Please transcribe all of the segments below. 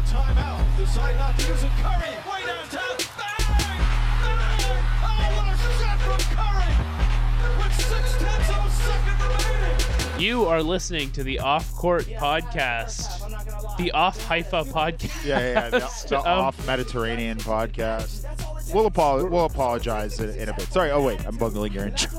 a timeout. Decide not to use it. Curry, way downtown. Bang! Bang! Oh, what a shot from Curry! With six tenths of a second remaining. You are listening to the Off Court Podcast, the Off Haifa Podcast. Yeah, yeah, yeah. The, the Um, off Mediterranean podcast. We'll, apo- we'll apologize in, in a bit. Sorry. Oh wait, I'm bungling your intro.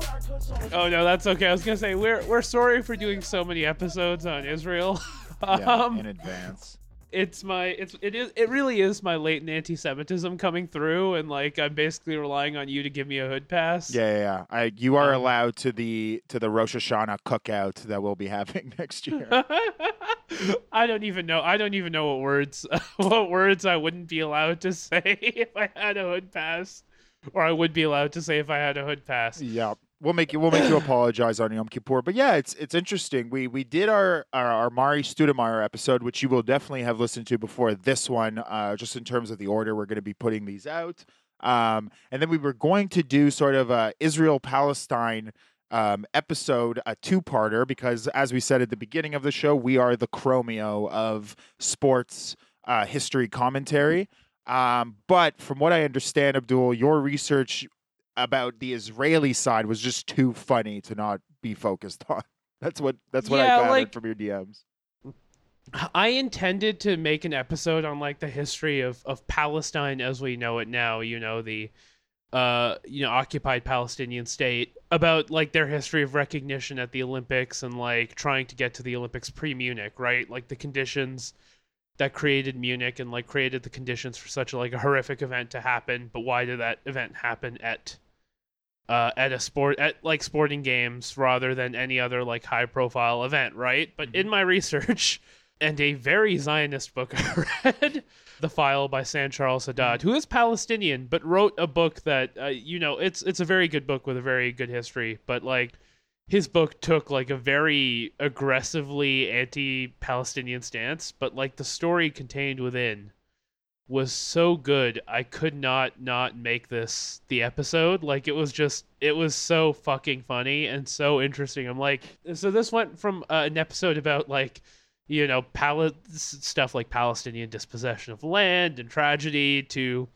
Oh no, that's okay. I was gonna say we're we're sorry for doing so many episodes on Israel. Yeah, um, in advance. It's my it's it is it really is my latent anti-Semitism coming through, and like I'm basically relying on you to give me a hood pass. Yeah, yeah, yeah. I, you are Um, allowed to the to the Rosh Hashanah cookout that we'll be having next year. I don't even know. I don't even know what words what words I wouldn't be allowed to say if I had a hood pass, or I would be allowed to say if I had a hood pass. yeah, we'll make you we'll make you apologize on Yom Kippur. But yeah, it's it's interesting. We we did our our, our Mari Studemeyer episode, which you will definitely have listened to before this one, uh, just in terms of the order we're going to be putting these out. Um, and then we were going to do sort of a Israel Palestine um, episode, a two-parter, because as we said at the beginning of the show, we are the Chromeo of sports uh, history commentary. Um, but from what I understand, Abdul, your research about the Israeli side was just too funny to not be focused on. That's what that's what Yeah, I gathered like- from your DMs. I intended to make an episode on like the history of, of Palestine as we know it now, you know, the uh you know, occupied Palestinian state, about like their history of recognition at the Olympics and like trying to get to the Olympics pre Munich, right? Like the conditions that created Munich and like created the conditions for such a like a horrific event to happen, but why did that event happen at uh, at a sport at like sporting games rather than any other like high profile event, right? But in my research and a very Zionist book I read, The File by San Charles Haddad, who is Palestinian but wrote a book that uh, you know it's it's a very good book with a very good history, but like his book took like a very aggressively anti-Palestinian stance, but like the story contained within was so good I could not not make this the episode. Like it was just it was so fucking funny and so interesting. I'm like so this went from uh, an episode about like you know pal- stuff like Palestinian dispossession of land and tragedy to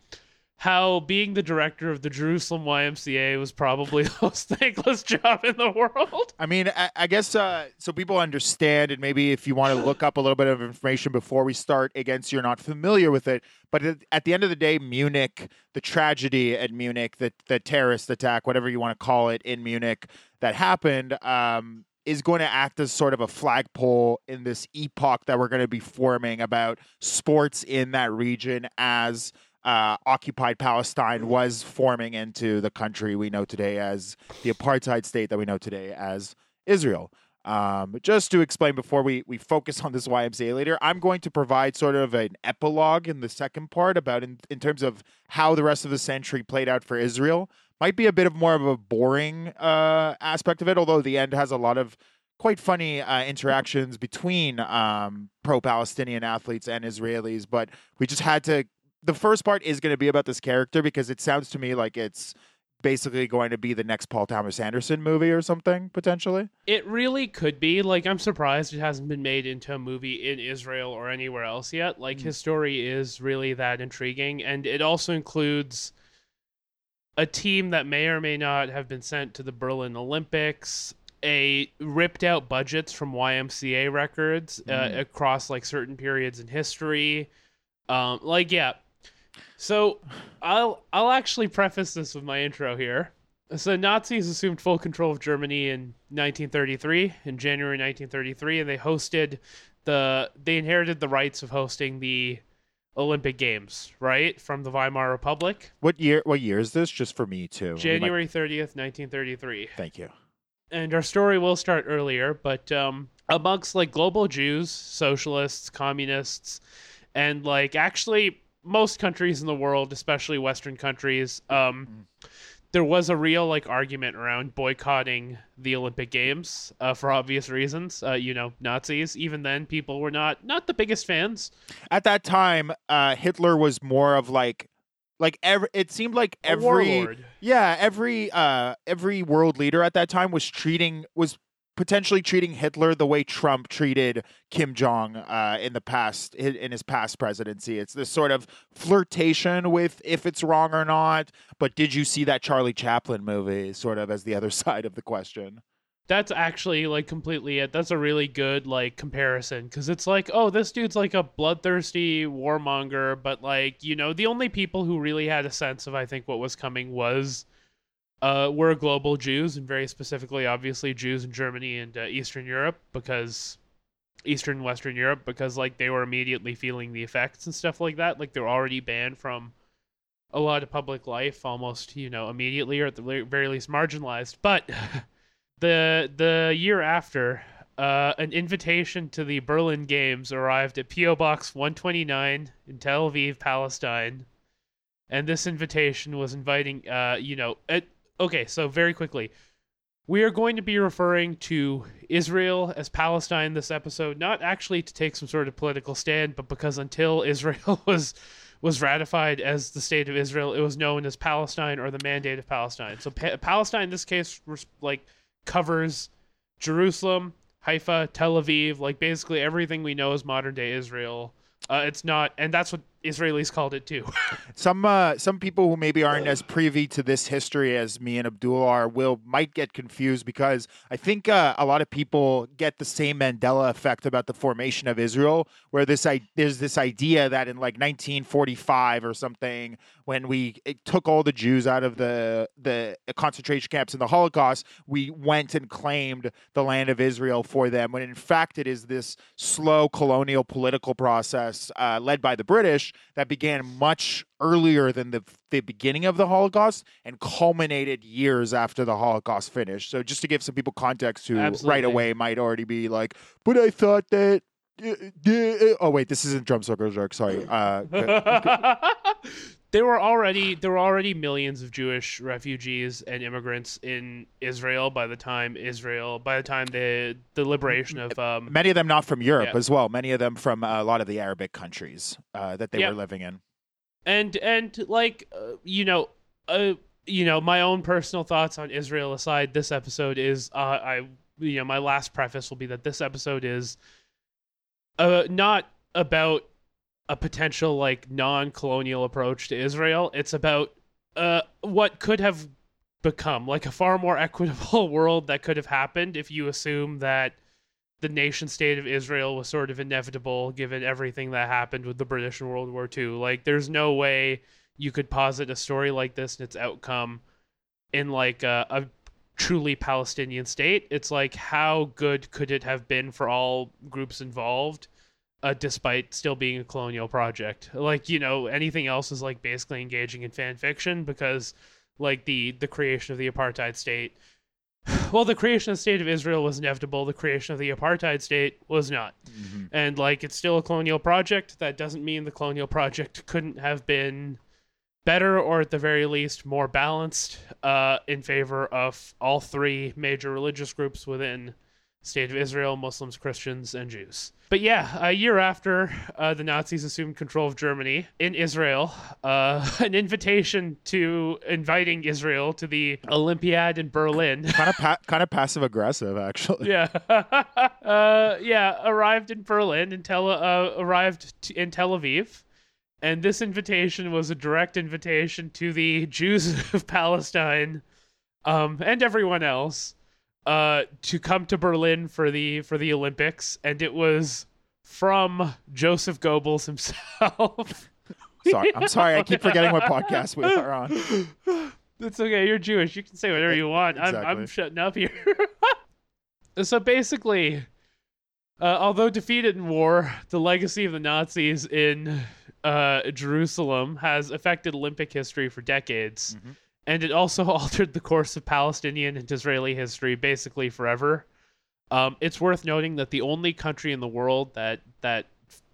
how being the director of the Jerusalem YMCA was probably the most thankless job in the world. I mean, I, I guess uh, so people understand, and maybe if you want to look up a little bit of information before we start, again, so you're not familiar with it. But at, at the end of the day, Munich, the tragedy at Munich, the the terrorist attack, whatever you want to call it, in Munich that happened. Um, is going to act as sort of a flagpole in this epoch that we're going to be forming about sports in that region as uh, occupied Palestine was forming into the country we know today as the apartheid state that we know today as Israel. Um, just to explain before we, we focus on this YMCA later, I'm going to provide sort of an epilogue in the second part about in, in terms of how the rest of the century played out for Israel. Might be a bit of more of a boring uh, aspect of it, although the end has a lot of quite funny uh, interactions between um, pro-Palestinian athletes and Israelis. But we just had to. The first part is going to be about this character because it sounds to me like it's basically going to be the next Paul Thomas Anderson movie or something potentially. It really could be. Like, I'm surprised it hasn't been made into a movie in Israel or anywhere else yet. Like, his story is really that intriguing. And it also includes a team that may or may not have been sent to the Berlin Olympics, a ripped out budgets from YMCA records uh, Mhm. across like certain periods in history. Um, like, yeah. So I'll I'll actually preface this with my intro here. So Nazis assumed full control of Germany in 1933, in January 1933, and they hosted the they inherited the rights of hosting the Olympic Games, right, from the Weimar Republic. What year? What year is this? Just for me too. January 30th, 1933. Thank you. And our story will start earlier, but um, amongst like global Jews, socialists, communists, and like actually most countries in the world, especially Western countries, um, there was a real like argument around boycotting the Olympic Games uh, for obvious reasons. Uh, you know, Nazis. Even then, people were not not the biggest fans. At that time, uh, Hitler was more of like, like every. It seemed like every. Yeah, every uh every world leader at that time was treating was potentially treating Hitler the way Trump treated Kim Jong uh, in the past in, his past presidency. It's this sort of flirtation with if it's wrong or not. But did you see that Charlie Chaplin movie? Sort of as the other side of the question. That's actually like completely it. That's a really good like comparison because it's like, oh, this dude's like a bloodthirsty warmonger, but like you know, the only people who really had a sense of I think what was coming was uh, were global Jews, and very specifically, obviously, Jews in Germany and uh, Eastern Europe, because Eastern Western Europe, because like they were immediately feeling the effects and stuff like that. Like they're already banned from a lot of public life, almost you know immediately, or at the very least marginalized. But the the year after, uh, an invitation to the Berlin Games arrived at PO Box 129 in Tel Aviv, Palestine. And this invitation was inviting, uh, you know, at, okay, so very quickly, we are going to be referring to Israel as Palestine this episode, not actually to take some sort of political stand, but because until Israel was was ratified as the state of Israel, it was known as Palestine or the Mandate of Palestine. So pa- Palestine, in this case, like covers Jerusalem, Haifa, Tel Aviv, like basically everything we know as modern day Israel. Uh, it's not, and that's what Israelis called it too. some uh, some people who maybe aren't as privy to this history as me and Abdul are will might get confused because I think uh, a lot of people get the same Mandela effect about the formation of Israel, where this I- there's this idea that in like 1945 or something, when we took all the Jews out of the the concentration camps in the Holocaust, we went and claimed the land of Israel for them. When in fact it is this slow colonial political process uh, led by the British that began much earlier than the the beginning of the Holocaust and culminated years after the Holocaust finished. So just to give some people context who Absolutely. right away might already be like, but I thought that. Oh wait, this isn't drum circle jerk. Sorry. Uh, there were already there were already millions of Jewish refugees and immigrants in Israel by the time Israel by the time the the liberation of um many of them not from Europe Yeah. as well. Many of them from uh, a lot of the Arabic countries uh, that they Yeah. were living in. and and like uh, you know uh you know my own personal thoughts on Israel aside this episode is uh I you know my last preface will be that this episode is uh not about a potential like non-colonial approach to Israel it's about uh what could have become like a far more equitable world that could have happened if you assume that the nation state of Israel was sort of inevitable given everything that happened with the British in World War II. Like, there's no way you could posit a story like this and its outcome in like a, a truly Palestinian state. It's like, how good could it have been for all groups involved? Uh, despite still being a colonial project, like you know, anything else is like basically engaging in fan fiction because, like the the creation of the apartheid state well, the creation of the state of Israel was inevitable. The creation of the apartheid state was not. And like it's still a colonial project. That doesn't mean the colonial project couldn't have been better or at the very least more balanced uh, in favor of all three major religious groups within state of Israel, Muslims, Christians, and Jews. But yeah, a year after uh, the Nazis assumed control of Germany in Israel, uh, an invitation to inviting Israel to the Olympiad in Berlin Kind of pa- kind of passive aggressive, actually. yeah, uh, yeah. Arrived in Berlin and Tel uh, arrived t- in Tel Aviv, and this invitation was a direct invitation to the Jews of Palestine, um, and everyone else, uh, to come to Berlin for the for the Olympics, and it was from Joseph Goebbels himself. Sorry, I'm sorry. I keep forgetting what podcast we are on. It's okay. You're Jewish. You can say whatever you want. I'm, I'm shutting up here. so basically, uh, although defeated in war, the legacy of the Nazis in uh, Jerusalem has affected Olympic history for decades. And it also altered the course of Palestinian and Israeli history basically forever. Um, it's worth noting that the only country in the world that that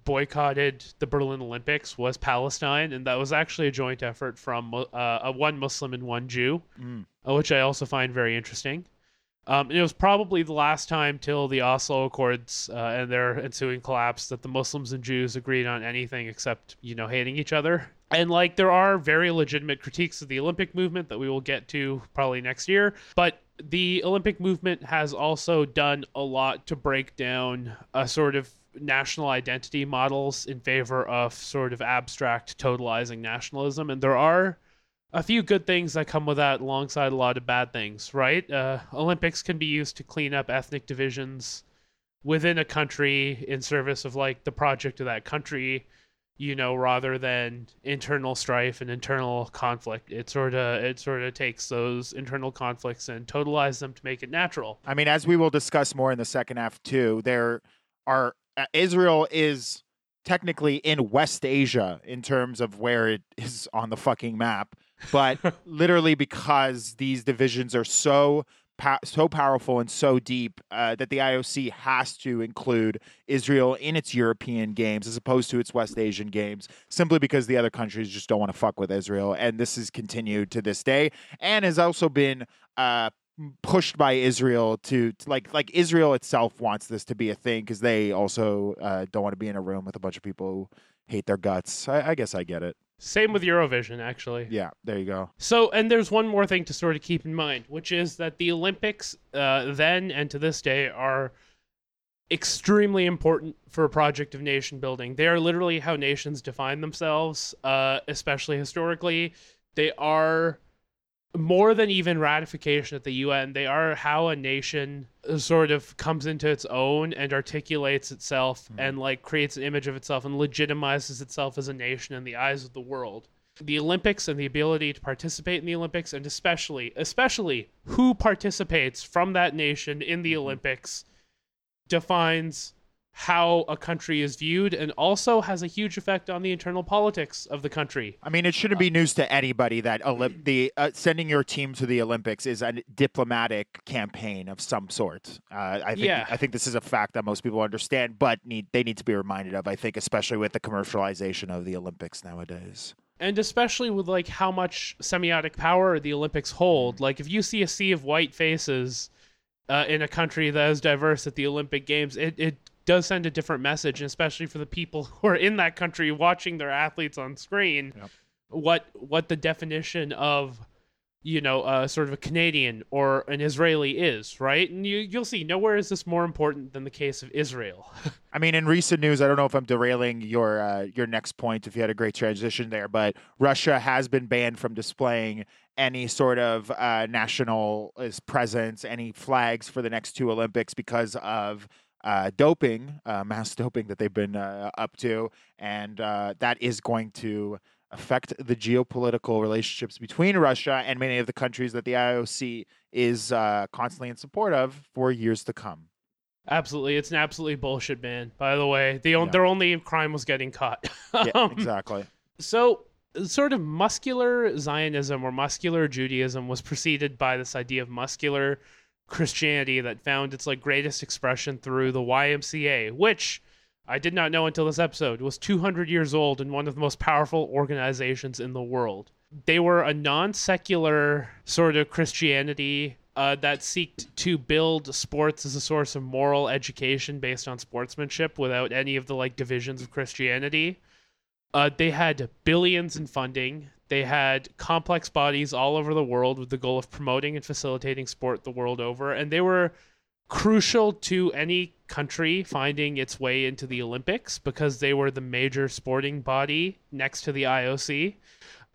boycotted the Berlin Olympics was Palestine, and that was actually a joint effort from uh, a one Muslim and one Jew, Mm. uh, which I also find very interesting. Um, it was probably the last time till the Oslo Accords uh, and their ensuing collapse that the Muslims and Jews agreed on anything except, you know, hating each other. And like there are very legitimate critiques of the Olympic movement that we will get to probably next year, but the Olympic movement has also done a lot to break down a sort of national identity models in favor of sort of abstract totalizing nationalism and there are a few good things that come with that alongside a lot of bad things, right? Uh, Olympics can be used to clean up ethnic divisions within a country in service of like the project of that country, you know, rather than internal strife and internal conflict. It sort of it sort of takes those internal conflicts and totalizes them to make it natural. I mean, as we will discuss more in the second half too, there are uh, Israel is technically in West Asia in terms of where it is on the fucking map, but literally because these divisions are so so powerful and so deep uh, that the IOC has to include Israel in its European games as opposed to its West Asian games, simply because the other countries just don't want to fuck with Israel, and this has continued to this day, and has also been. Uh, pushed by Israel to, to, like like Israel itself wants this to be a thing because they also uh, don't want to be in a room with a bunch of people who hate their guts. I, I guess I get it. Same with Eurovision, actually. Yeah, there you go. So, and there's one more thing to sort of keep in mind, which is that the Olympics uh, then and to this day are extremely important for a project of nation building. They are literally how nations define themselves, uh, especially historically. They are more than even ratification at the UN, they are how a nation sort of comes into its own and articulates itself mm. and like creates an image of itself and legitimizes itself as a nation in the eyes of the world. The Olympics and the ability to participate in the Olympics and especially especially who participates from that nation in the Olympics defines how a country is viewed and also has a huge effect on the internal politics of the country. I mean, it shouldn't be news to anybody that Olymp- the uh, sending your team to the Olympics is a diplomatic campaign of some sort. Uh, I think Yeah. I think this is a fact that most people understand, but need they need to be reminded of. I think, especially with the commercialization of the Olympics nowadays. and especially with like how much semiotic power the Olympics hold. Like if you see a sea of white faces uh, in a country that is diverse at the Olympic Games, it, it does send a different message, especially for the people who are in that country watching their athletes on screen. Yep. What what the definition of you know uh, sort of a Canadian or an Israeli is, right? And you you'll see nowhere is this more important than the case of Israel. I mean, in recent news, I don't know if I'm derailing your uh, your next point. If you had a great transition there, but Russia has been banned from displaying any sort of uh, national presence, any flags for the next two Olympics because of uh, doping, uh, mass doping that they've been uh, up to, and uh, that is going to affect the geopolitical relationships between Russia and many of the countries that the IOC is uh, constantly in support of for years to come. absolutely, it's an absolutely bullshit ban. By the way, the Yeah. their only crime was getting caught. Yeah, Um, exactly. So, sort of muscular Zionism or muscular Judaism was preceded by this idea of muscular Christianity that found its like greatest expression through the YMCA, which I did not know until this episode was 200 years old and one of the most powerful organizations in the world. They were a non-secular sort of Christianity uh, that seeked to build sports as a source of moral education based on sportsmanship without any of the like divisions of Christianity. Uh, they had billions in funding. They had complex bodies all over the world with the goal of promoting and facilitating sport the world over. And they were crucial to any country finding its way into the Olympics because they were the major sporting body next to the IOC.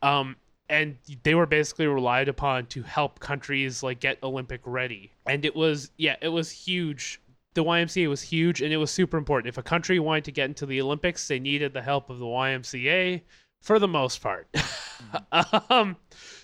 Um, and they were basically relied upon to help countries like get Olympic ready. And it was, yeah, it was huge the YMCA was huge and it was super important. If a country wanted to get into the Olympics, they needed the help of the YMCA for the most part. um,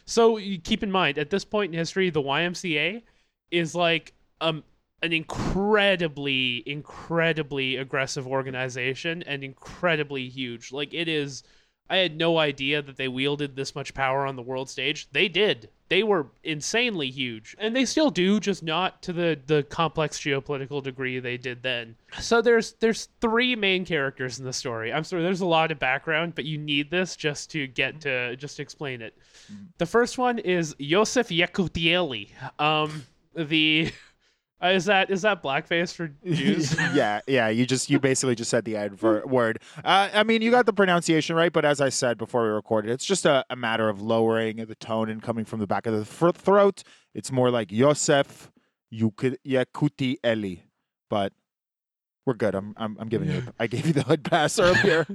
so you keep in mind, at this point in history, the YMCA is like um, an incredibly, incredibly aggressive organization and incredibly huge. Like it is. I had no idea that they wielded this much power on the world stage. They did. They were insanely huge. And they still do, just not to the, the complex geopolitical degree they did then. So there's there's three main characters in the story. I'm sorry, there's a lot of background, but you need this just to get to just to explain it. The first one is Yosef Yekutieli. Um the Uh, is that is that blackface for Jews? yeah, yeah. You just you basically just said the adver- word. Uh, I mean, you got the pronunciation right, but as I said before we recorded, it's just a, a matter of lowering the tone and coming from the back of the throat. It's more like Yosef Yakuti Eli, but we're good. I'm I'm, I'm giving you. I gave you the hood pass earlier.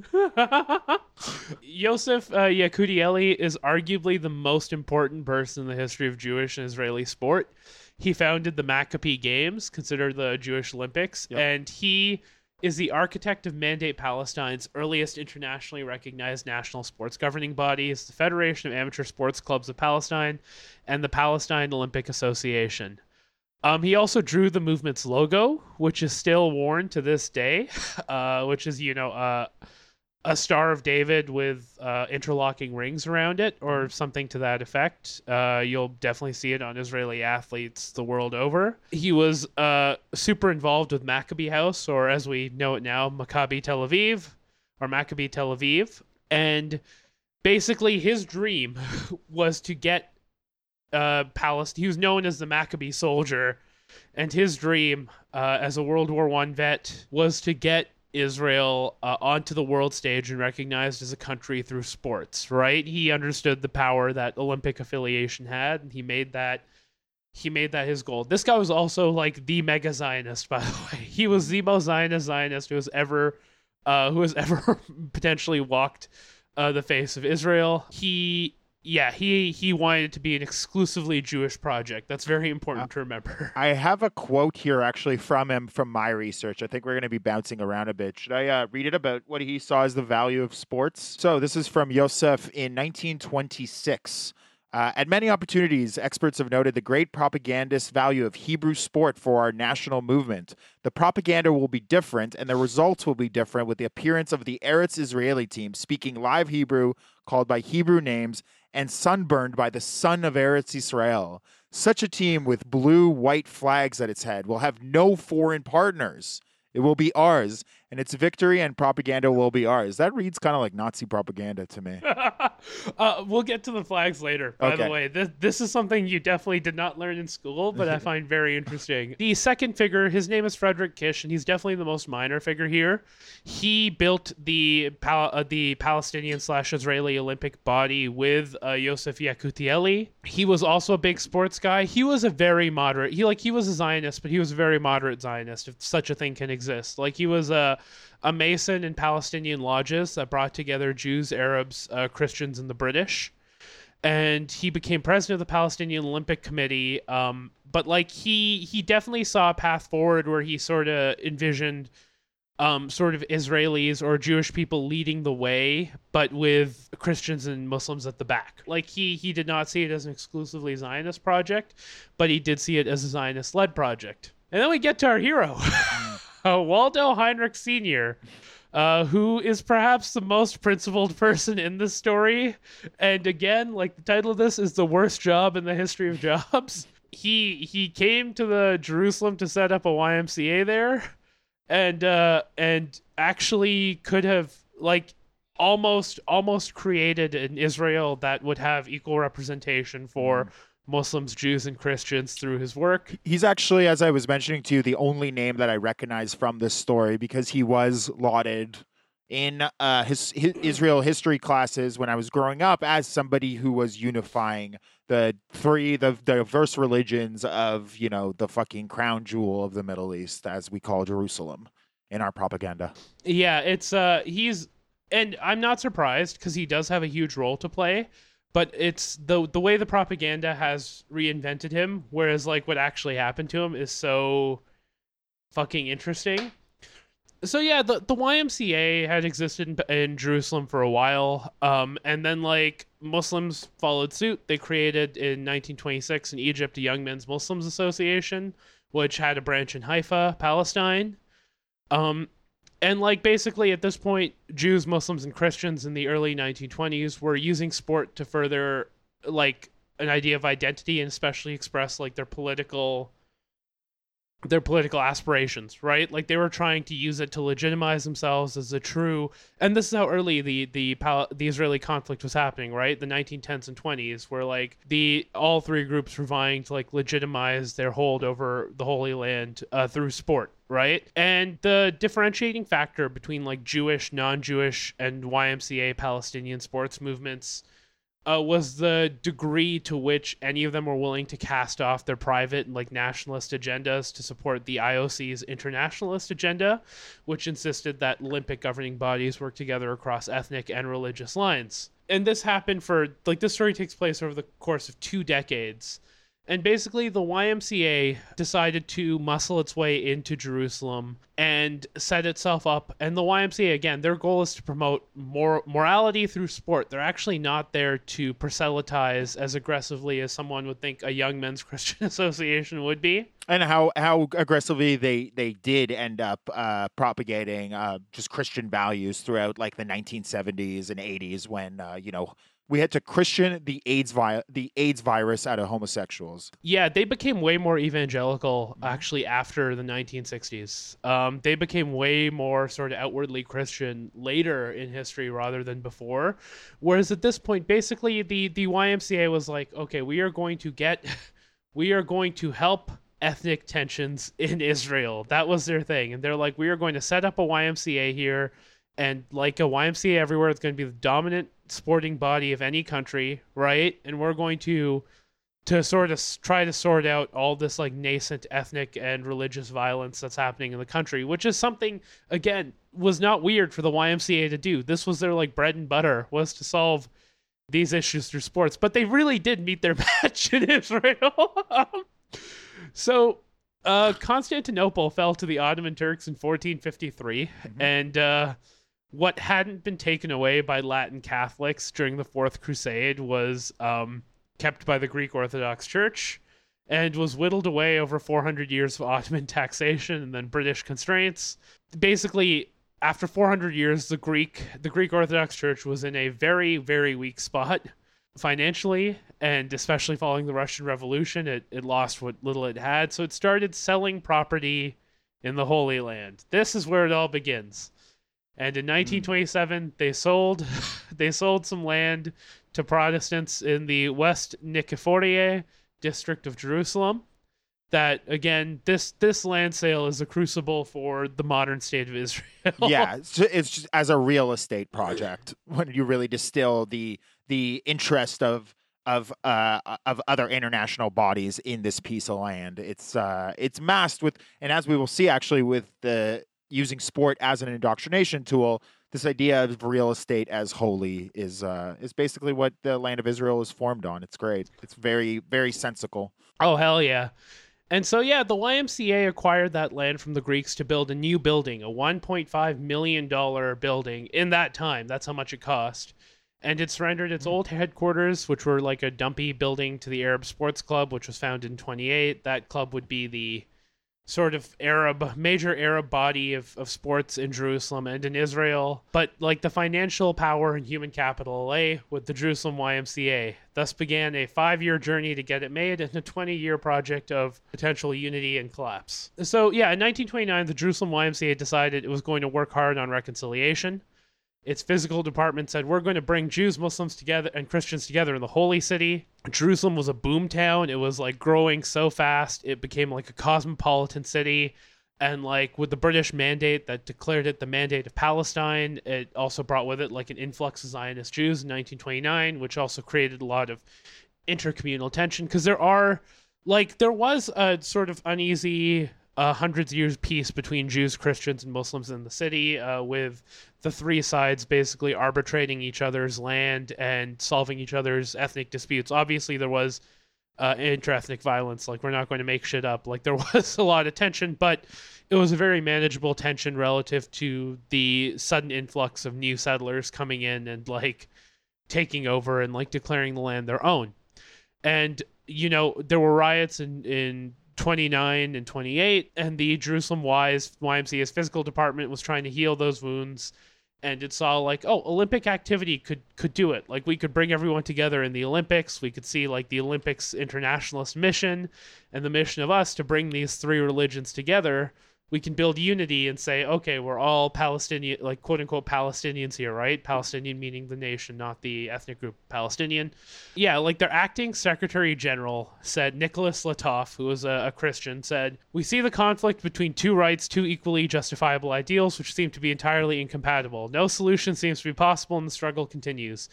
Yosef uh, Yakudieli is arguably the most important person in the history of Jewish and Israeli sport. He founded the Maccabiah Games, considered the Jewish Olympics, Yep. and he is the architect of Mandate Palestine's earliest internationally recognized national sports governing bodies, the Federation of Amateur Sports Clubs of Palestine, and the Palestine Olympic Association. Um, he also drew the movement's logo, which is still worn to this day, uh, which is, you know, uh, a Star of David with uh, interlocking rings around it, or something to that effect. Uh, you'll definitely see it on Israeli athletes the world over. He was uh, super involved with Maccabi House, or as we know it now, Maccabi Tel Aviv, or Maccabi Tel Aviv. And basically, his dream was to get uh, Palestine. He was known as the Maccabi soldier, and his dream uh, as a World War One vet was to get Israel uh, onto the world stage and recognized as a country through sports. Right? He understood the power that Olympic affiliation had, and he made that. He made that his goal. This guy was also like the mega Zionist, by the way. He was the most Zionist Zionist who has ever, uh, who has ever potentially walked uh, the face of Israel. He yeah, he he wanted it to be an exclusively Jewish project. That's very important to remember. I have a quote here actually from him from my research. I think we're going to be bouncing around a bit. Should I uh, read it about what he saw as the value of sports? So this is from Yosef in 1926. Uh, at many opportunities, experts have noted the great propagandist value of Hebrew sport for our national movement. The propaganda will be different, and the results will be different with the appearance of the Eretz Israeli team speaking live Hebrew, called by Hebrew names, and sunburned by the sun of Eretz Israel. Such a team with blue white flags at its head will have no foreign partners. It will be ours, and its victory and propaganda will be ours. That reads kind of like Nazi propaganda to me. uh, we'll get to the flags later. By Okay. the way, this this is something you definitely did not learn in school, but I find very interesting. The second figure, his name is Frederick Kisch, and he's definitely the most minor figure here. He built the Pal- uh, the Palestinian slash Israeli Olympic body with uh, Yosef Yakutieli. He was also a big sports guy. He was a very moderate. He like he was a Zionist, but he was a very moderate Zionist, if such a thing can exist. Like he was a a Mason in Palestinian lodges that brought together Jews, Arabs, uh, Christians, and the British. And he became president of the Palestinian Olympic Committee. Um, but like he he definitely saw a path forward where he sort of envisioned um, sort of Israelis or Jewish people leading the way, but with Christians and Muslims at the back. Like he he did not see it as an exclusively Zionist project, but he did see it as a Zionist led project. And then we get to our hero, uh, Waldo Heinrich Sr., uh, who is perhaps the most principled person in this story. And again, like the title of this is the worst job in the history of jobs. He he came to the Jerusalem to set up a YMCA there, and uh, and actually could have like almost almost created an Israel that would have equal representation for Muslims, Jews, and Christians through his work. He's actually, as I was mentioning to you, the only name that I recognize from this story because he was lauded in uh, his, his Israel history classes when I was growing up as somebody who was unifying the three the diverse religions of you know the fucking crown jewel of the Middle East, as we call Jerusalem in our propaganda. Yeah, it's uh he's and I'm not surprised because he does have a huge role to play, but it's the the way the propaganda has reinvented him, whereas like what actually happened to him is so fucking interesting. So yeah, the the YMCA had existed in, in Jerusalem for a while, um, and then like Muslims followed suit. They created in 1926 in Egypt a Young Men's Muslims Association, which had a branch in Haifa, Palestine. Um, and like basically at this point, Jews, Muslims, and Christians in the early 1920s were using sport to further like an idea of identity and especially express like their political their political aspirations, right? Like they were trying to use it to legitimize themselves as a true. And this is how early the the the Israeli conflict was happening, right? The 1910s and 20s, where like the all three groups were vying to like legitimize their hold over the Holy Land uh, through sport, right? And the differentiating factor between like Jewish, non-Jewish, and YMCA Palestinian sports movements uh, was the degree to which any of them were willing to cast off their private and like nationalist agendas to support the IOC's internationalist agenda, which insisted that Olympic governing bodies work together across ethnic and religious lines. And this happened for like this story takes place over the course of two decades. And basically, the YMCA decided to muscle its way into Jerusalem and set itself up. And the YMCA, again, their goal is to promote mor- morality through sport. They're actually not there to proselytize as aggressively as someone would think a Young Men's Christian Association would be. and how how aggressively they they did end up uh, propagating uh, just Christian values throughout like the 1970s and 80s when uh, you know we had to Christian the AIDS vi- the AIDS virus out of homosexuals. Yeah, they became way more evangelical actually after the 1960s. Um, they became way more sort of outwardly Christian later in history rather than before. Whereas at this point, basically the the YMCA was like, okay, we are going to get, we are going to help ethnic tensions in Israel. That was their thing, and they're like, we are going to set up a YMCA here. And like a YMCA everywhere, it's going to be the dominant sporting body of any country, right? And we're going to to sort of try to sort out all this like nascent ethnic and religious violence that's happening in the country, which is something again was not weird for the YMCA to do. This was their like bread and butter was to solve these issues through sports, but they really did meet their match in Israel. So uh, Constantinople fell to the Ottoman Turks in 1453, and uh, what hadn't been taken away by Latin Catholics during the Fourth Crusade was um, kept by the Greek Orthodox Church and was whittled away over 400 years of Ottoman taxation and then British constraints. Basically, after 400 years, the Greek the Greek Orthodox Church was in a very very weak spot financially, and especially following the Russian Revolution, it, it lost what little it had. So it started selling property in the Holy Land. This is where it all begins. And in 1927, they sold they sold some land to Protestants in the West Nikiphoriye district of Jerusalem. That again, this this land sale is a crucible for the modern state of Israel. yeah, it's, it's just as a real estate project when you really distill the the interest of of uh of other international bodies in this piece of land. It's uh it's masked with and as we will see actually with the using sport as an indoctrination tool, this idea of real estate as holy is uh is basically what the land of Israel is formed on. It's great. It's very very sensical. Oh hell yeah. And so yeah, the YMCA acquired that land from the Greeks to build a new building, a 1.5 million dollar building in that time. That's how much it cost. And it surrendered its old headquarters, which were like a dumpy building to the Arab Sports Club, which was founded in 28. That club would be the sort of Arab, major Arab body of, of sports in Jerusalem and in Israel. But like the financial power and human capital lay with the Jerusalem YMCA. Thus began a five year journey to get it made and a 20 year project of potential unity and collapse. So, yeah, in 1929, the Jerusalem YMCA decided it was going to work hard on reconciliation. Its physical department said, We're going to bring Jews, Muslims together, and Christians together in the holy city. Jerusalem was a boom town. It was like growing so fast. It became like a cosmopolitan city. And like with the British mandate that declared it the mandate of Palestine, it also brought with it like an influx of Zionist Jews in 1929, which also created a lot of intercommunal tension because there are like there was a sort of uneasy uh, hundreds of years peace between Jews, Christians, and Muslims in the city, uh, with the three sides basically arbitrating each other's land and solving each other's ethnic disputes. Obviously, there was uh, inter-ethnic violence. Like we're not going to make shit up. Like there was a lot of tension, but it was a very manageable tension relative to the sudden influx of new settlers coming in and like taking over and like declaring the land their own. And you know there were riots in in 29 and 28, and the Jerusalem Wise YMCA's physical department was trying to heal those wounds and it saw like oh olympic activity could could do it. Like we could bring everyone together in the olympics. We could see like the olympics internationalist mission and the mission of us to bring these three religions together we can build unity and say, okay, we're all Palestinian, like quote unquote Palestinians here, right? Palestinian meaning the nation, not the ethnic group Palestinian. Yeah, like their acting secretary general said, Nicholas Latoff, who was a, a Christian, said, We see the conflict between two rights, two equally justifiable ideals, which seem to be entirely incompatible. No solution seems to be possible, and the struggle continues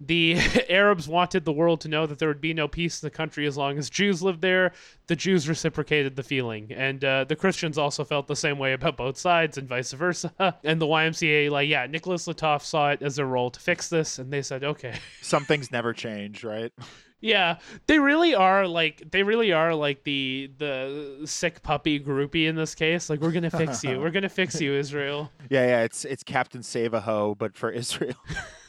the Arabs wanted the world to know that there would be no peace in the country as long as Jews lived there. The Jews reciprocated the feeling, and uh, the Christians also felt the same way about both sides, and vice versa. And the YMCA, like, yeah, Nicholas Latoff saw it as their role to fix this, and they said, okay. Some things never change, right? Yeah, they really are like they really are like the the sick puppy groupie in this case. Like we're gonna fix you. We're gonna fix you, Israel. Yeah, yeah. It's it's Captain Save a Ho, but for Israel.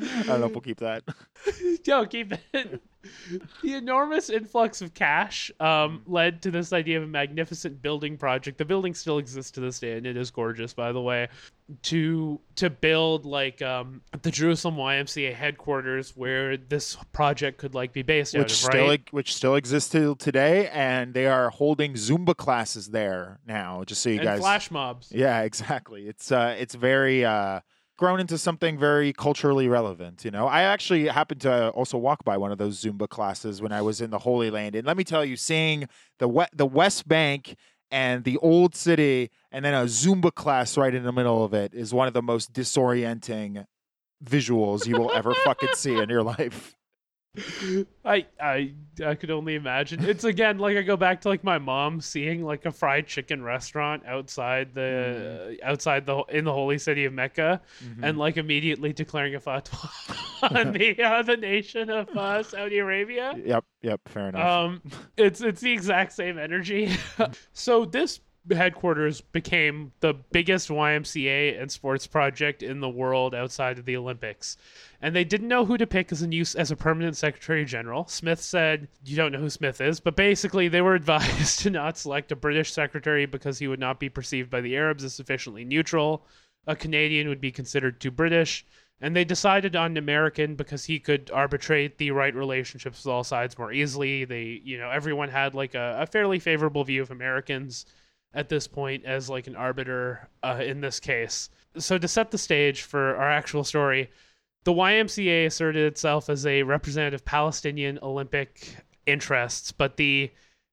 I don't know if we'll keep that. Yo, keep it. The enormous influx of cash um, led to this idea of a magnificent building project. The building still exists to this day, and it is gorgeous, by the way. To to build like um, the Jerusalem YMCA headquarters, where this project could like be based which out of, still right? which still exists till today, and they are holding Zumba classes there now. Just so you and guys, flash mobs. yeah, exactly. It's uh, it's very uh, grown into something very culturally relevant. You know, I actually happened to also walk by one of those Zumba classes when I was in the Holy Land, and let me tell you, seeing the we- the West Bank and the old city, and then a Zumba class right in the middle of it is one of the most disorienting visuals you will ever fucking see in your life. I I I could only imagine. It's again like I go back to like my mom seeing like a fried chicken restaurant outside the outside the in the holy city of Mecca, and like immediately declaring a fatwa on the uh, the nation of uh, Saudi Arabia. Yep, yep, fair enough. Um, it's it's the exact same energy. so this headquarters became the biggest YMCA and sports project in the world outside of the Olympics. And they didn't know who to pick as a new as a permanent secretary general. Smith said, "You don't know who Smith is," but basically they were advised to not select a British secretary because he would not be perceived by the Arabs as sufficiently neutral. A Canadian would be considered too British. And they decided on an American because he could arbitrate the right relationships with all sides more easily. They, you know, everyone had like a, a fairly favorable view of Americans at this point as like an arbiter uh, in this case. So to set the stage for our actual story, the YMCA asserted itself as a representative Palestinian Olympic interests, but the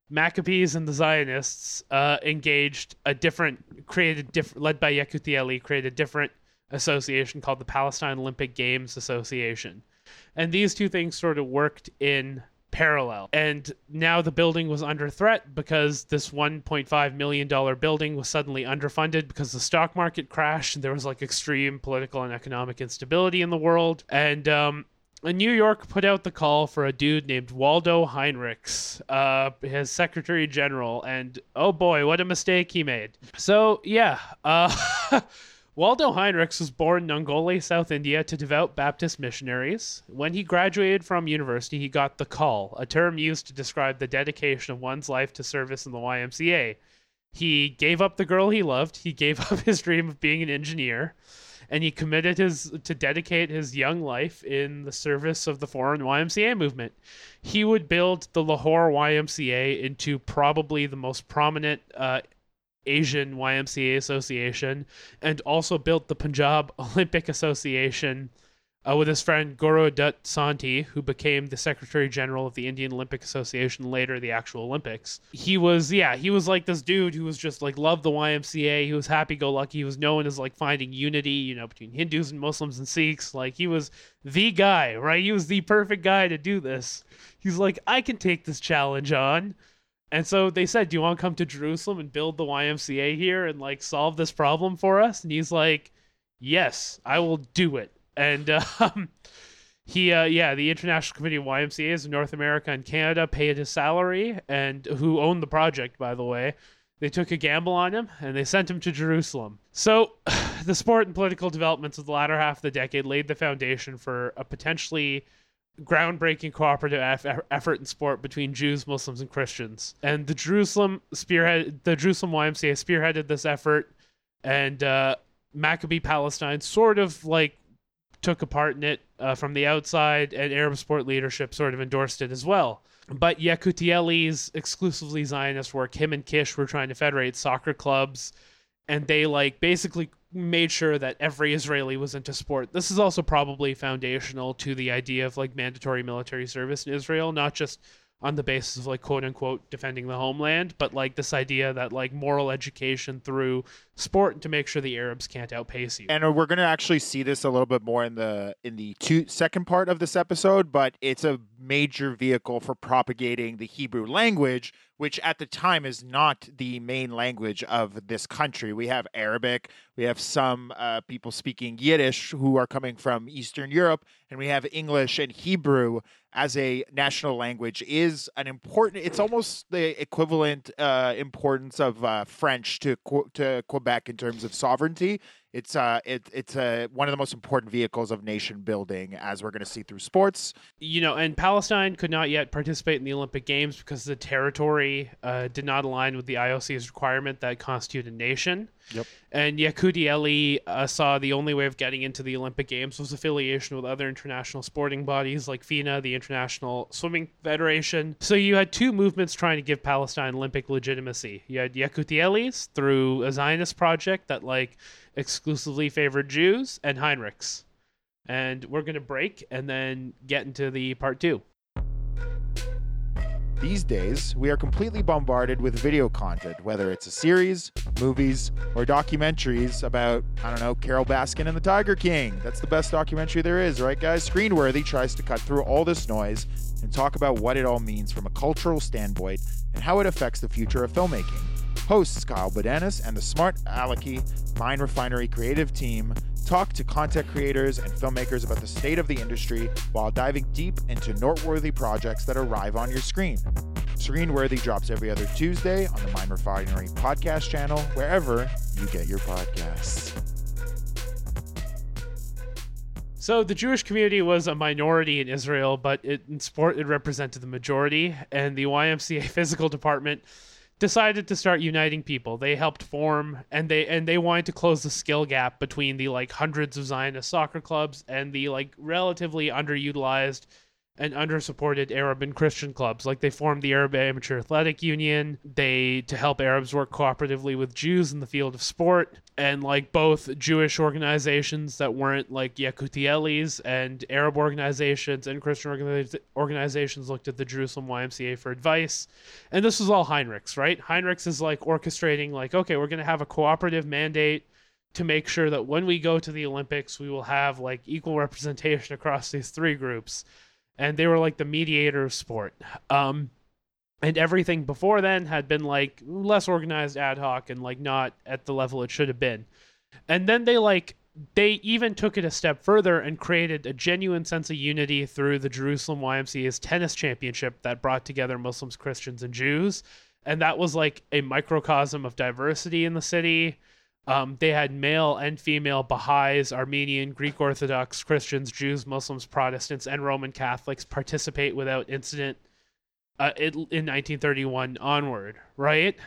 Maccabees and the Zionists uh, engaged a different, created different, led by Yekutieli, Ali, created a different association called the Palestine Olympic Games Association. And these two things sort of worked in parallel. And now the building was under threat because this $1.5 million building was suddenly underfunded because the stock market crashed and there was like extreme political and economic instability in the world. And, um, New York put out the call for a dude named Waldo Heinrichs, uh, his Secretary General, and oh boy, what a mistake he made. So yeah, uh, Waldo Heinrichs was born in Ongole, South India, to devout Baptist missionaries. When he graduated from university, he got the call, a term used to describe the dedication of one's life to service in the YMCA. He gave up the girl he loved, he gave up his dream of being an engineer, and he committed his to dedicate his young life in the service of the foreign YMCA movement. He would build the Lahore YMCA into probably the most prominent uh, Asian YMCA Association, and also built the Punjab Olympic Association uh, with his friend Guru Dutt Sondhi, who became the Secretary General of the Indian Olympic Association later, the actual Olympics. He was, yeah, he was like this dude who was just like loved the YMCA. He was happy go lucky. He was known as like finding unity, you know, between Hindus and Muslims and Sikhs. Like he was the guy, right? He was the perfect guy to do this. He's like, I can take this challenge on. And so they said, "Do you want to come to Jerusalem and build the YMCA here and like solve this problem for us?" And he's like, "Yes, I will do it." And um, he, uh, yeah, the International Committee of YMCA's in North America and Canada paid his salary, and who owned the project, by the way. They took a gamble on him and they sent him to Jerusalem. So, the sport and political developments of the latter half of the decade laid the foundation for a potentially groundbreaking cooperative eff- effort in sport between Jews, Muslims, and Christians. And the Jerusalem spearhead, the Jerusalem YMCA spearheaded this effort and uh, Maccabi Palestine sort of like took a part in it uh, from the outside, and Arab sport leadership sort of endorsed it as well. But Yekutieli's exclusively Zionist work, him and Kisch were trying to federate soccer clubs, and they like basically made sure that every Israeli was into sport. This is also probably foundational to the idea of like mandatory military service in Israel, not just on the basis of like quote unquote defending the homeland, but like this idea that like moral education through sport to make sure the Arabs can't outpace you. And we're going to actually see this a little bit more in the in the two second part of this episode, but it's a major vehicle for propagating the Hebrew language, which at the time is not the main language of this country. We have Arabic, we have some uh, people speaking Yiddish who are coming from Eastern Europe, and we have English and Hebrew as a national language is an important. It's almost the equivalent uh, importance of uh, French to to Quebec in terms of sovereignty. It's uh, it, it's uh, one of the most important vehicles of nation building, as we're going to see through sports. You know, and Palestine could not yet participate in the Olympic Games because the territory uh, did not align with the IOC's requirement that constitute a nation. Yep. And Yekutieli uh, saw the only way of getting into the Olympic Games was affiliation with other international sporting bodies like FINA, the International Swimming Federation. So you had two movements trying to give Palestine Olympic legitimacy. You had Yekutieli's through a Zionist project that like exclusively favored Jews, and Heinrichs. And we're going to break and then get into the part two. These days, we are completely bombarded with video content, whether it's a series, movies, or documentaries about, I don't know, Carole Baskin and the Tiger King. That's the best documentary there is, right, guys? Screenworthy tries to cut through all this noise and talk about what it all means from a cultural standpoint and how it affects the future of filmmaking. Hosts Kyle Bodanis and the Smart Alecky Mind Refinery creative team talk to content creators and filmmakers about the state of the industry while diving deep into noteworthy projects that arrive on your screen. Screenworthy drops every other Tuesday on the Mind Refinery podcast channel, wherever you get your podcasts. So the Jewish community was a minority in Israel, but it, in sport it represented the majority, and the YMCA physical department decided to start uniting people. They helped form and they and they wanted to close the skill gap between the like hundreds of Zionist soccer clubs and the like relatively underutilized and under-supported Arab and Christian clubs. Like they formed the Arab Amateur Athletic Union. They to help Arabs work cooperatively with Jews in the field of sport. And like both Jewish organizations that weren't like Yekutieli's and Arab organizations and Christian organiz- organizations looked at the Jerusalem YMCA for advice. And this was all Heinrichs, right? Heinrichs is like orchestrating like, okay, we're gonna have a cooperative mandate to make sure that when we go to the Olympics, we will have like equal representation across these three groups and they were like the mediator of sport. Um, and everything before then had been like less organized, ad hoc, and like not at the level it should have been. And then they like they even took it a step further and created a genuine sense of unity through the Jerusalem YMCA's tennis championship that brought together Muslims, Christians, and Jews. And that was like a microcosm of diversity in the city. Um, they had male and female Baha'is, Armenian, Greek Orthodox, Christians, Jews, Muslims, Protestants, and Roman Catholics participate without incident uh, in 1931 onward, right?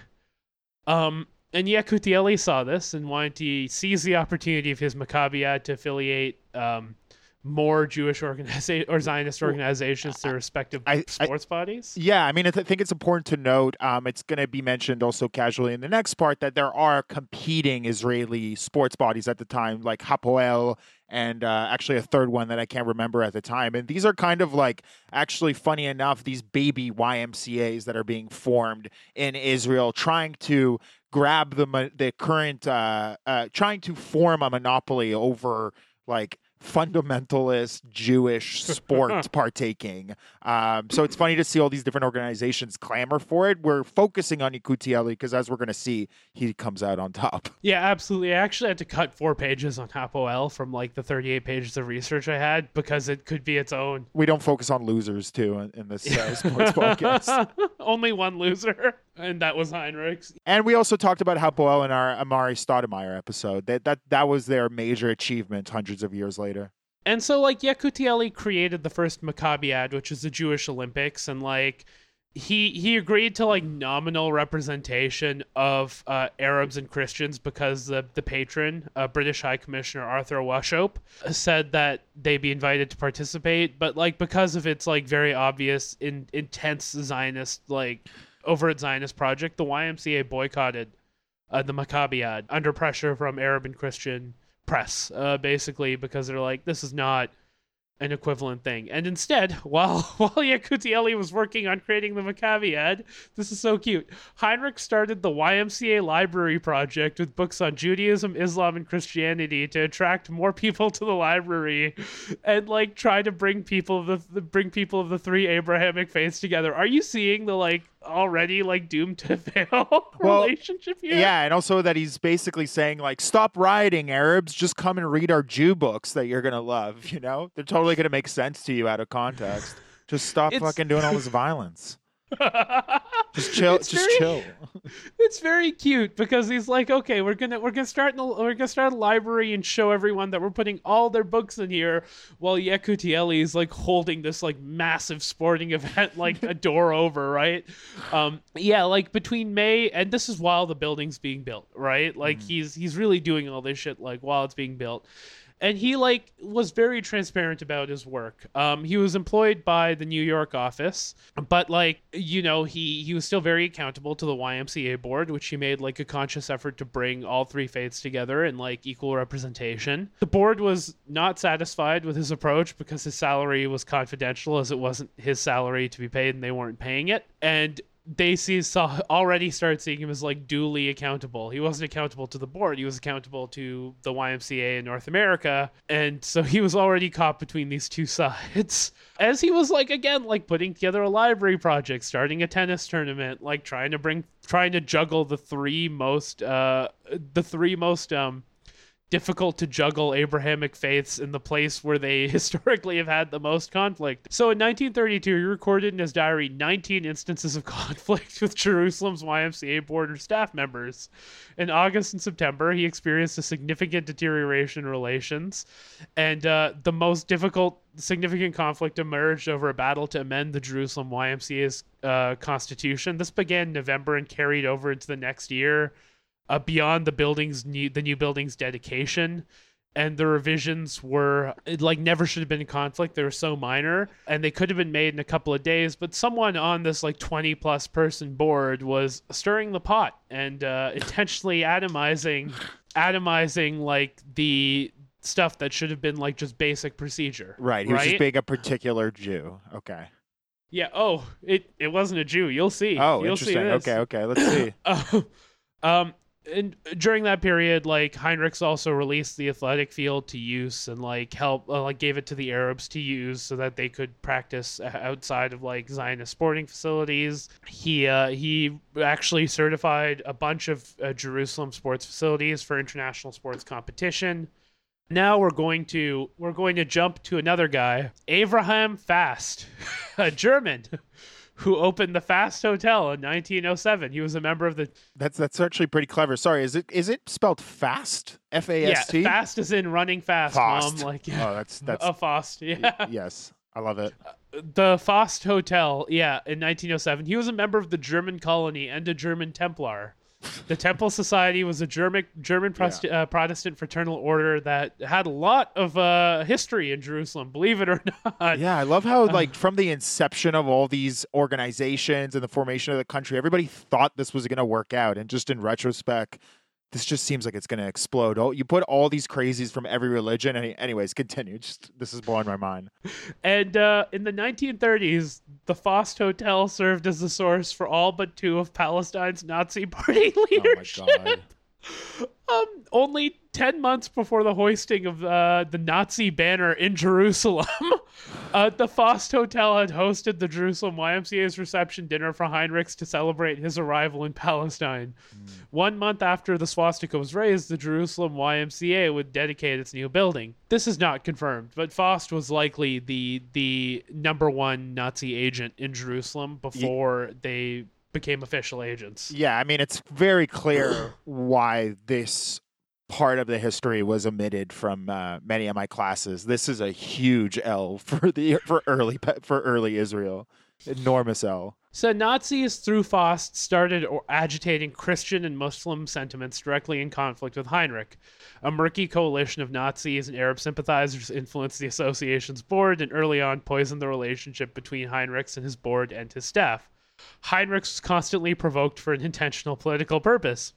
Um, and Yekutieli saw this and wanted to seize the opportunity of his Maccabiad to affiliate um, more Jewish organization or Zionist organizations to respective I- I- sports bodies. Yeah, I mean, I th- think it's important to note. Um, it's going to be mentioned also casually in the next part that there are competing Israeli sports bodies at the time, like Hapoel, and uh, actually a third one that I can't remember at the time. And these are kind of like, actually, funny enough, these baby YMCA's that are being formed in Israel, trying to grab the the current, uh, uh, trying to form a monopoly over like fundamentalist Jewish sports partaking. Um, so it's funny to see all these different organizations clamor for it. We're focusing on Yekutieli because, as we're going to see, he comes out on top. Yeah, absolutely. I actually had to cut four pages on Hapoel from like the 38 pages of research I had because it could be its own. We don't focus on losers too in, in this uh, sports podcast. Only one loser, and that was Heinrichs. And we also talked about Hapoel in our Amar'e Stoudemire episode. That that that was their major achievement hundreds of years later. And so, like, Yekutieli created the first Maccabiad, which is the Jewish Olympics, and like he he agreed to like nominal representation of uh, Arabs and Christians because the the patron, uh, British High Commissioner Arthur Wauchope, said that they be invited to participate, but like because of its like very obvious in, intense Zionist like overt Zionist project, the YMCA boycotted uh, the Maccabiad under pressure from Arab and Christian press, uh, basically because they're like, this is not an equivalent thing. And instead, while while Yekutieli was working on creating the Maccabiad, this is so cute. Heinrich started the YMCA library project with books on Judaism, Islam, and Christianity to attract more people to the library, and like try to bring people of the bring people of the three Abrahamic faiths together. Are you seeing the like already like doomed to fail Well, relationship here? Yeah, and also that he's basically saying like, "Stop rioting, Arabs. Just come and read our Jew books that you're gonna love." You know, they're totally gonna make sense to you out of context. Just stop It's- fucking doing all this violence. Just chill. It's just very- chill. it's very cute because he's like, okay, we're gonna we're gonna start in a, we're gonna start a library and show everyone that we're putting all their books in here, while Yekutieli is like holding this like massive sporting event like a door over, right? Um, yeah, like between May and this is while the building's being built, right? Like he's he's really doing all this shit like while it's being built and he like was very transparent about his work. Um, he was employed by the New York office, but like you know, he he was still very accountable to the YMCA board, which he made like a conscious effort to bring all three faiths together in like equal representation. The board was not satisfied with his approach because his salary was confidential, as it wasn't his salary to be paid, and they weren't paying it, and see saw already started seeing him as like duly accountable. He wasn't accountable to the board. He was accountable to the YMCA in North America, and so he was already caught between these two sides. As he was like again like putting together a library project, starting a tennis tournament, like trying to bring trying to juggle the three most uh the three most um difficult to juggle Abrahamic faiths in the place where they historically have had the most conflict. So in 1932, he recorded in his diary 19 instances of conflict with Jerusalem's YMCA board or staff members. In August and September, he experienced a significant deterioration in relations, and uh, the most difficult, significant conflict emerged over a battle to amend the Jerusalem YMCA's uh, constitution. This began in November and carried over into the next year uh, beyond the building's new the new building's dedication and the revisions were it, like never should have been in conflict they were so minor and they could have been made in a couple of days but someone on this like 20 plus person board was stirring the pot and uh, intentionally atomizing atomizing like the stuff that should have been like just basic procedure Right. He was right just being a particular Jew. Okay. yeah oh it it wasn't a jew you'll see Oh, you'll see interesting. this. Okay. Okay. Let's see. Uh, um, and during that period, like Heinrichs also released the athletic field to use and like help, uh, like gave it to the Arabs to use so that they could practice outside of like Zionist sporting facilities. He uh, he actually certified a bunch of uh, Jerusalem sports facilities for international sports competition. Now we're going to we're going to jump to another guy, Abraham Fast, a German who opened the Fast Hotel in 1907. He was a member of the That's that's actually pretty clever. Sorry, is it is it spelled fast? F A S T. yeah fast is in running fast, Fast. mom. Like yeah, Oh, that's that's a Fost. Yeah, yes. I love it. Uh, the Fost Hotel. Yeah, in 1907, he was a member of the German colony and a German Templar. The Temple Society was a German German Prost- uh, Protestant fraternal order that had a lot of uh, history in Jerusalem. Believe it or not. Yeah, I love how like from the inception of all these organizations and the formation of the country, everybody thought this was going to work out, and just in retrospect, this just seems like it's going to explode. Oh, you put all these crazies from every religion. Any, anyways, continue. Just this is blowing my mind. And uh, in the 1930s, the Fost Hotel served as the source for all but two of Palestine's Nazi Party Oh my leadership. god. Um, only 10 months before the hoisting of uh, the Nazi banner in Jerusalem, uh, the Fost Hotel had hosted the Jerusalem YMCA's reception dinner for Heinrichs to celebrate his arrival in Palestine. One month after the swastika was raised, the Jerusalem YMCA would dedicate its new building. This is not confirmed, but Fost was likely the the number one Nazi agent in Jerusalem before they became official agents. Yeah, I mean it's very clear why this part of the history was omitted from uh, many of my classes. This is a huge L for the for early for early Israel. Enormous L. So Nazis through Faust started agitating Christian and Muslim sentiments directly in conflict with Heinrich. A murky coalition of Nazis and Arab sympathizers influenced the association's board and early on poisoned the relationship between Heinrichs and his board and his staff. Heinrich was constantly provoked for an intentional political purpose.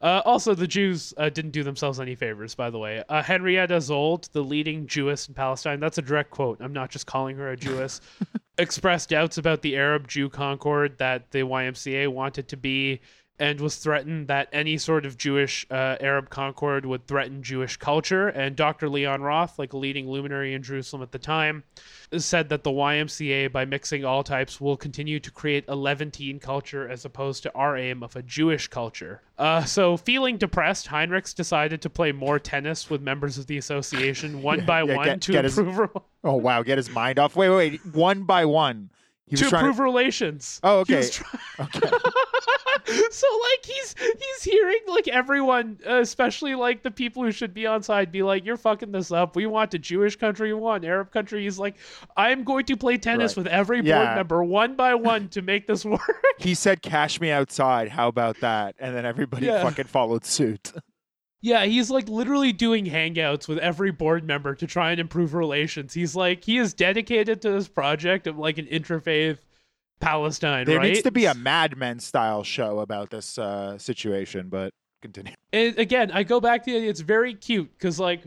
Uh, also, the Jews uh, didn't do themselves any favors, by the way. Uh, Henrietta Szold, the leading Jewess in Palestine, that's a direct quote. I'm not just calling her a Jewess, expressed doubts about the Arab Jew Concord that the YMCA wanted to be and was threatened that any sort of Jewish uh, Arab Concord would threaten Jewish culture. And Dr. Leon Roth, like a leading luminary in Jerusalem at the time, said that the YMCA, by mixing all types, will continue to create a Levantine culture as opposed to our aim of a Jewish culture. Uh, so, feeling depressed, Heinrichs decided to play more tennis with members of the association one by yeah, one get- to get his- improve Oh wow, get his mind off. Wait, wait, wait. One by one. He was to improve relations. Oh, okay. try- so like he's he's hearing like everyone, especially like the people who should be on side, be like, "You're fucking this up. We want a Jewish country, we want Arab country." He's like, "I'm going to play tennis Right. with every board member one by one to make this work." He said, "Cash me outside." How about that? And then everybody Yeah. fucking followed suit. Yeah, he's like literally doing hangouts with every board member to try and improve relations. He's like he is dedicated to this project of like an interfaith Palestine. There right? needs to be a Mad Men style show about this uh, situation, but continue. And again, I go back to the it's very cute because like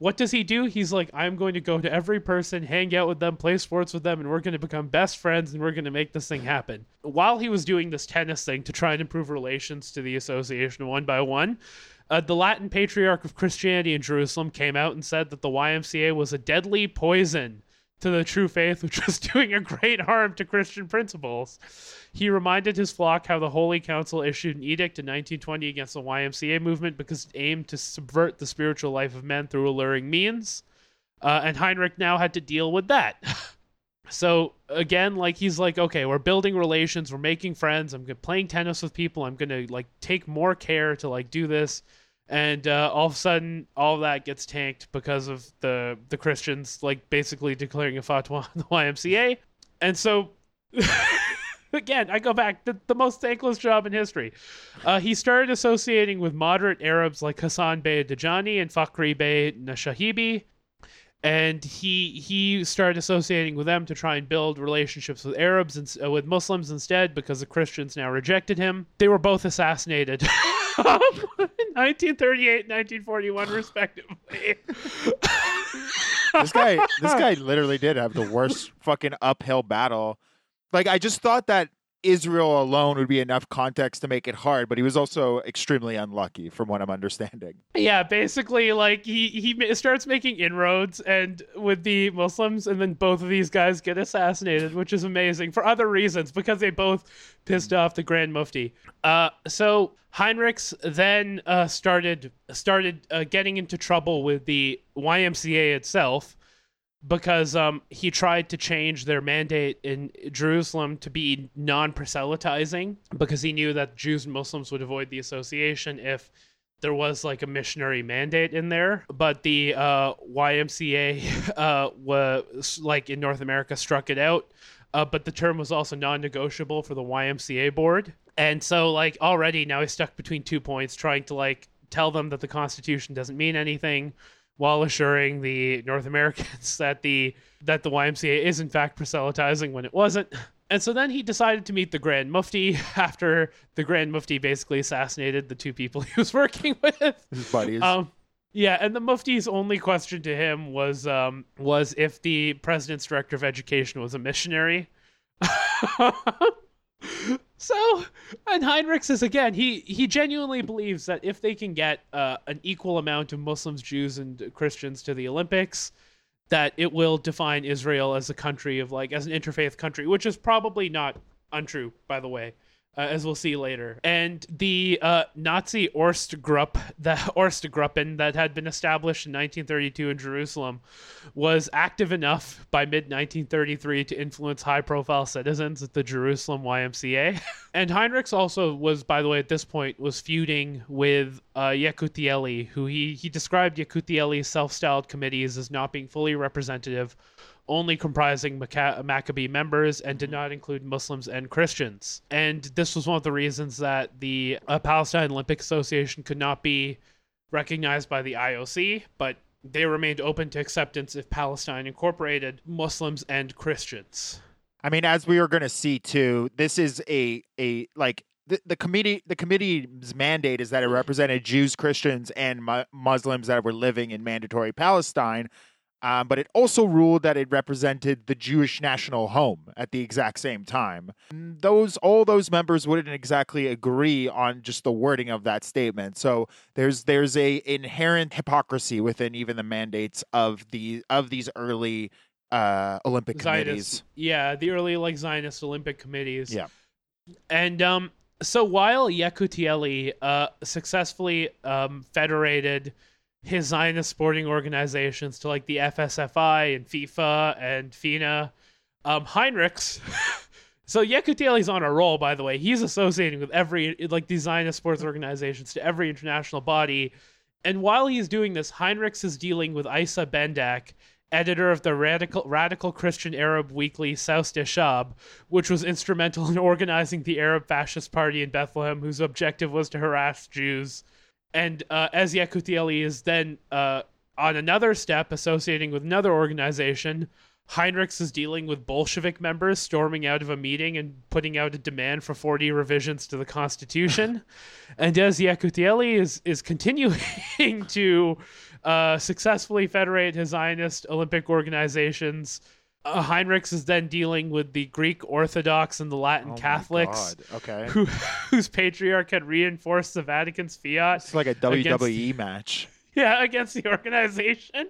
what does he do? He's like, I'm going to go to every person, hang out with them, play sports with them, and we're going to become best friends and we're going to make this thing happen. While he was doing this tennis thing to try and improve relations to the association one by one, uh, the Latin patriarch of Christianity in Jerusalem came out and said that the YMCA was a deadly poison to the true faith, which was doing a great harm to Christian principles. He reminded his flock how the Holy Council issued an edict in 1920 against the YMCA movement because it aimed to subvert the spiritual life of men through alluring means. Uh, and Heinrich now had to deal with that. so again, like he's like, okay, we're building relations, we're making friends. I'm playing tennis with people. I'm gonna like take more care to like do this. And uh, all of a sudden, all that gets tanked because of the the Christians like basically declaring a fatwa on the YMCA. And so again, I go back the, the most thankless job in history. Uh, he started associating with moderate Arabs like Hassan Bey Dajani and Fakhri Bey Nashashibi, and he he started associating with them to try and build relationships with Arabs and uh, with Muslims instead because the Christians now rejected him. They were both assassinated. in 1938 1941 respectively This guy, this guy literally did have the worst fucking uphill battle. Like I just thought that Israel alone would be enough context to make it hard, but he was also extremely unlucky, from what I'm understanding. Yeah, basically, like he he starts making inroads and with the Muslims, and then both of these guys get assassinated, which is amazing for other reasons because they both pissed off the Grand Mufti. Uh, so Heinrichs then uh, started started uh, getting into trouble with the YMCA itself because um, he tried to change their mandate in Jerusalem to be non-proselytizing because he knew that Jews and Muslims would avoid the association if there was like a missionary mandate in there. But the uh, YMCA uh, was like in North America struck it out. Uh, but the term was also non-negotiable for the YMCA board, and so like already now he's stuck between two points, trying to like tell them that the Constitution doesn't mean anything, while assuring the North Americans that the that the YMCA is in fact proselytizing when it wasn't. And so then he decided to meet the Grand Mufti after the Grand Mufti basically assassinated the two people he was working with. His buddies. Um, yeah, and the Mufti's only question to him was um, was if the president's director of education was a missionary. So, and Heinrich says again, he he genuinely believes that if they can get uh, an equal amount of Muslims, Jews, and Christians to the Olympics, that it will define Israel as a country of like as an interfaith country, which is probably not untrue, by the way. Uh, as we'll see later, and the uh, Nazi Ortsgruppe, the Ortsgruppen that had been established in 1932 in Jerusalem, was active enough by mid 1933 to influence high-profile citizens at the Jerusalem YMCA. and Heinrichs also was, by the way, at this point was feuding with uh, who he he described Yekutieli's self-styled committees as not being fully representative only comprising Macca- Maccabee members and did not include Muslims and Christians. And this was one of the reasons that the uh, Palestine Olympic Association could not be recognized by the IOC, but they remained open to acceptance if Palestine incorporated Muslims and Christians. I mean, as we are going to see too, this is a a like the, the committee the committee's mandate is that it represented Jews, Christians, and mu- Muslims that were living in mandatory Palestine. Um, but it also ruled that it represented the Jewish national home at the exact same time. Those all those members wouldn't exactly agree on just the wording of that statement. So there's there's a inherent hypocrisy within even the mandates of the of these early uh, Olympic committees. Yeah, the early like Zionist Olympic committees. Yeah. And um, so while Yekutieli uh, successfully um, federated his Zionist sporting organizations to like the FSFI and FIFA and FINA, um, Heinrichs. so Yekutieli's on a roll, by the way. He's associating with every like these Zionist sports organizations to every international body. And while he's doing this, Heinrichs is dealing with Isa Bandak, editor of the radical radical Christian Arab weekly Saus Shab, which was instrumental in organizing the Arab Fascist Party in Bethlehem, whose objective was to harass Jews. And uh, as Yekutieli is then uh, on another step, associating with another organization, Heinrichs is dealing with Bolshevik members storming out of a meeting and putting out a demand for 40 revisions to the Constitution. and as Yekutieli is, is continuing to uh, successfully federate his Zionist Olympic organizations, uh, Heinrichs is then dealing with the Greek Orthodox and the Latin Oh Catholics, Okay. who, whose patriarch had reinforced the Vatican's fiat It's like a Against- WWE match. yeah, against the organization.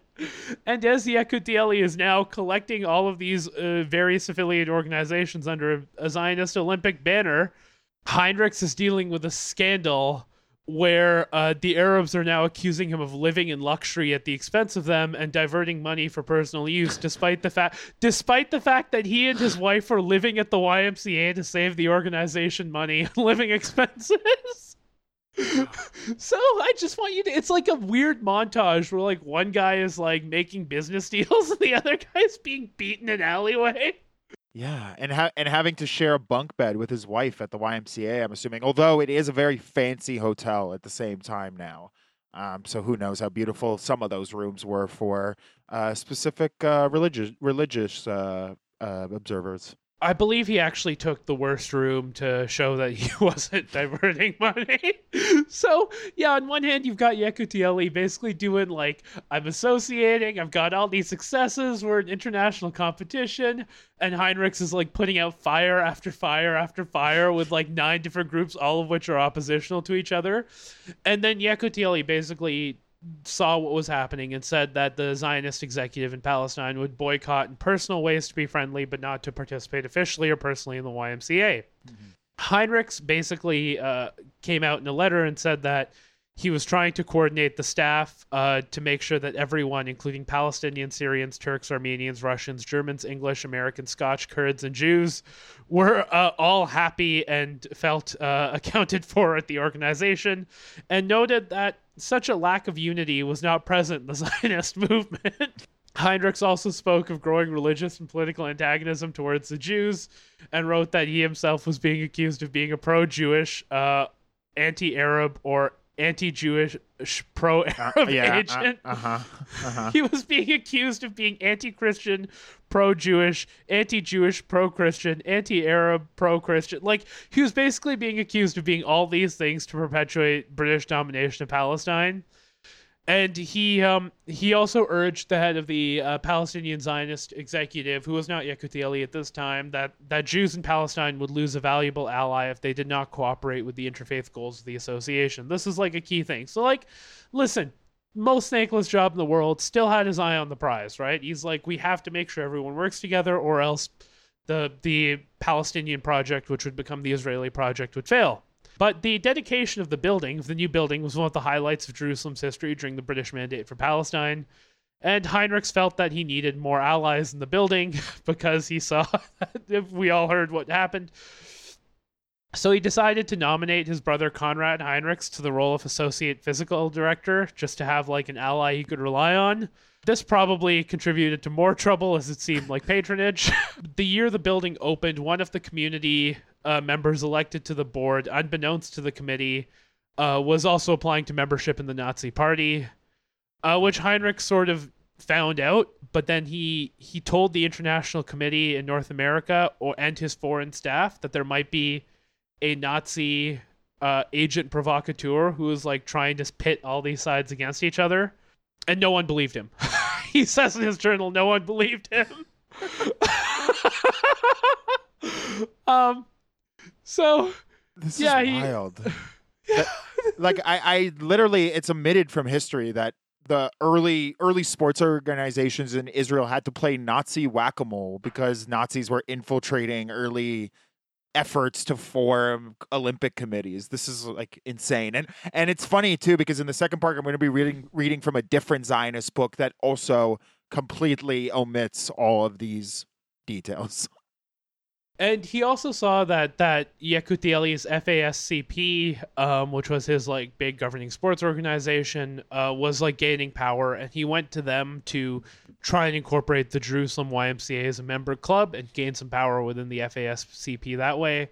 And Desi Yekutieli is now collecting all of these uh, various affiliated organizations under a, a Zionist Olympic banner. Heinrichs is dealing with a scandal where uh, the Arabs are now accusing him of living in luxury at the expense of them and diverting money for personal use, despite the fact despite the fact that he and his wife are living at the YMCA to save the organization money and living expenses. So I just want you to. It's like a weird montage where like one guy is like making business deals and the other guy's being beaten in alleyway. Yeah, and ha- and having to share a bunk bed with his wife at the YMCA. I'm assuming, although it is a very fancy hotel at the same time now. Um, so who knows how beautiful some of those rooms were for uh, specific uh, religious religious uh, uh, observers. I believe he actually took the worst room to show that he wasn't diverting money. so yeah, on one hand you've got Yekutieli basically doing like I'm associating, I've got all these successes, we're in international competition, and Heinrichs is like putting out fire after fire after fire with like nine different groups, all of which are oppositional to each other. And then Yekutieli basically saw what was happening and said that the Zionist executive in Palestine would boycott in personal ways to be friendly, but not to participate officially or personally in the YMCA. Heinrichs basically uh, came out in a letter and said that he was trying to coordinate the staff uh, to make sure that everyone, including Palestinians, Syrians, Turks, Armenians, Russians, Germans, English, Americans, Scotch, Kurds, and Jews, were uh, all happy and felt uh, accounted for at the organization, and noted that such a lack of unity was not present in the Zionist movement. Heinrichs also spoke of growing religious and political antagonism towards the Jews and wrote that he himself was being accused of being a pro Jewish, uh, anti Arab, or anti Jewish pro Arab agent. Uh huh. Uh-huh. He was being accused of being anti Christian, pro Jewish, anti Jewish, pro Christian, anti Arab, pro Christian. Like, he was basically being accused of being all these things to perpetuate British domination of Palestine. And he um, he also urged the head of the uh, Palestinian Zionist executive, who was not Yekutieli at this time, that, that Jews in Palestine would lose a valuable ally if they did not cooperate with the interfaith goals of the association. This is like a key thing. So, like, listen, most thankless job in the world, still had his eye on the prize, right? He's like, we have to make sure everyone works together, or else the the Palestinian project, which would become the Israeli project, would fail. But the dedication of the building, of the new building, was one of the highlights of Jerusalem's history during the British Mandate for Palestine. And Heinrichs felt that he needed more allies in the building because he saw we all heard what happened. So he decided to nominate his brother Conrad Heinrichs to the role of associate physical director, just to have like an ally he could rely on. This probably contributed to more trouble as it seemed like patronage. the year the building opened, one of the community uh, members elected to the board, unbeknownst to the committee, uh, was also applying to membership in the Nazi Party, uh, which Heinrich sort of found out. But then he he told the International Committee in North America or and his foreign staff that there might be a Nazi uh, agent provocateur who was like trying to pit all these sides against each other, and no one believed him. he says in his journal, no one believed him. um, so This Yeah, is he- wild. That- like I, I literally, it's omitted from history that the early early sports organizations in Israel had to play Nazi whack a mole because Nazis were infiltrating early efforts to form Olympic committees. This is like insane, and and it's funny too because in the second part I'm going to be reading reading from a different Zionist book that also completely omits all of these details. And he also saw that that Yekutieli's FASCP, um, which was his like big governing sports organization, uh, was like gaining power, and he went to them to try and incorporate the Jerusalem YMCA as a member club and gain some power within the FASCP that way.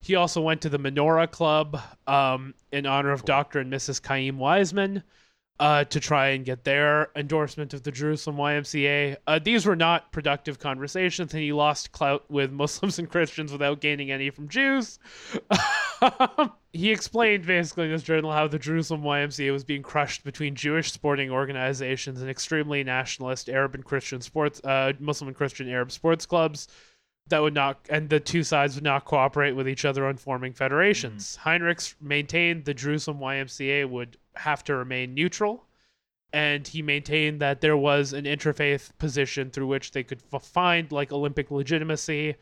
He also went to the Menorah Club um, in honor of Dr. and Mrs. Chaim Weizmann uh, to try and get their endorsement of the Jerusalem YMCA. Uh, these were not productive conversations, and he lost clout with Muslims and Christians without gaining any from Jews. he explained basically in his journal how the Jerusalem YMCA was being crushed between Jewish sporting organizations and extremely nationalist Arab and Christian sports, uh, Muslim and Christian Arab sports clubs that would not and the two sides would not cooperate with each other on forming federations. Heinrichs maintained the Jerusalem YMCA would have to remain neutral and he maintained that there was an interfaith position through which they could f- find like Olympic legitimacy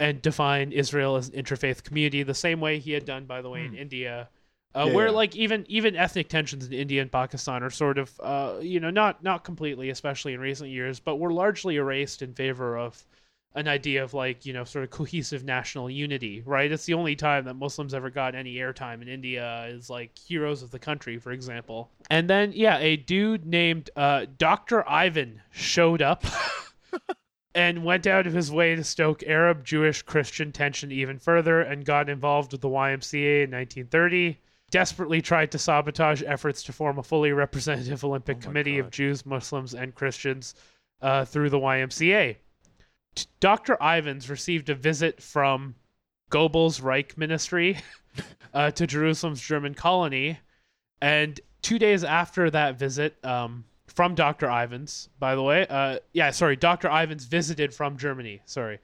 and define Israel as an interfaith community the same way he had done by the way in India. Uh, Yeah, where yeah. like even even ethnic tensions in India and Pakistan are sort of uh, you know not not completely especially in recent years but were largely erased in favor of an idea of like you know sort of cohesive national unity right? It's the only time that muslims ever got any airtime in india is like heroes of the country for example. And then yeah a dude named uh, dr ivan showed up and went out of his way to stoke arab jewish christian tension even further and got involved with the ymca in 1930 desperately tried to sabotage efforts to form a fully representative olympic committee of jews muslims and christians uh, through the ymca Dr. Ivans received a visit from Goebbels' Reich Ministry uh, to Jerusalem's German colony, and two days after that visit, um, from Dr. Ivans, by the way, uh, yeah, sorry, Dr. Ivans visited from Germany, sorry,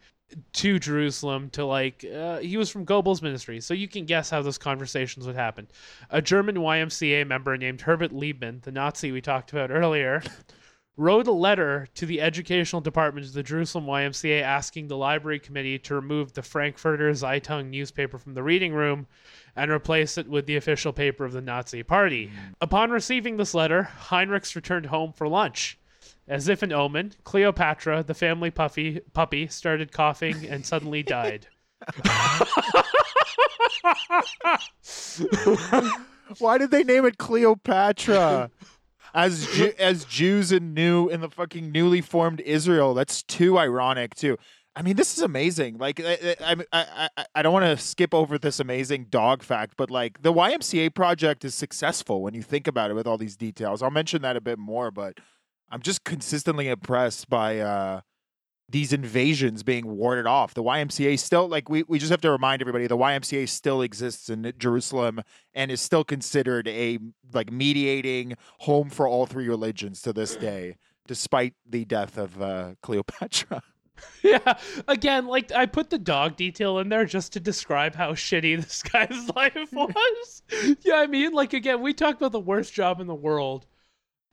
to Jerusalem to like, uh, he was from Goebbels' ministry, so you can guess how those conversations would happen. A German YMCA member named Herbert Liebman, the Nazi we talked about earlier, wrote a letter to the educational department of the Jerusalem YMCA asking the library committee to remove the Frankfurter Zeitung newspaper from the reading room and replace it with the official paper of the Nazi Party. Hmm. Upon receiving this letter, Heinrichs returned home for lunch. As if an omen, Cleopatra, the family puppy, puppy, started coughing and suddenly died. Why did they name it Cleopatra? As Ju- as Jews in new in the fucking newly formed Israel, that's too ironic too. I mean, this is amazing. Like, I I, I, I- I don't want to skip over this amazing dog fact, but like the YMCA project is successful when you think about it with all these details. I'll mention that a bit more, but I'm just consistently impressed by uh, these invasions being warded off. The YMCA still like we, we just have to remind everybody the YMCA still exists in Jerusalem and is still considered a like mediating home for all three religions to this day, despite the death of uh, Cleopatra. Yeah, again, like I put the dog detail in there just to describe how shitty this guy's life was. yeah, I mean, like again, we talked about the worst job in the world.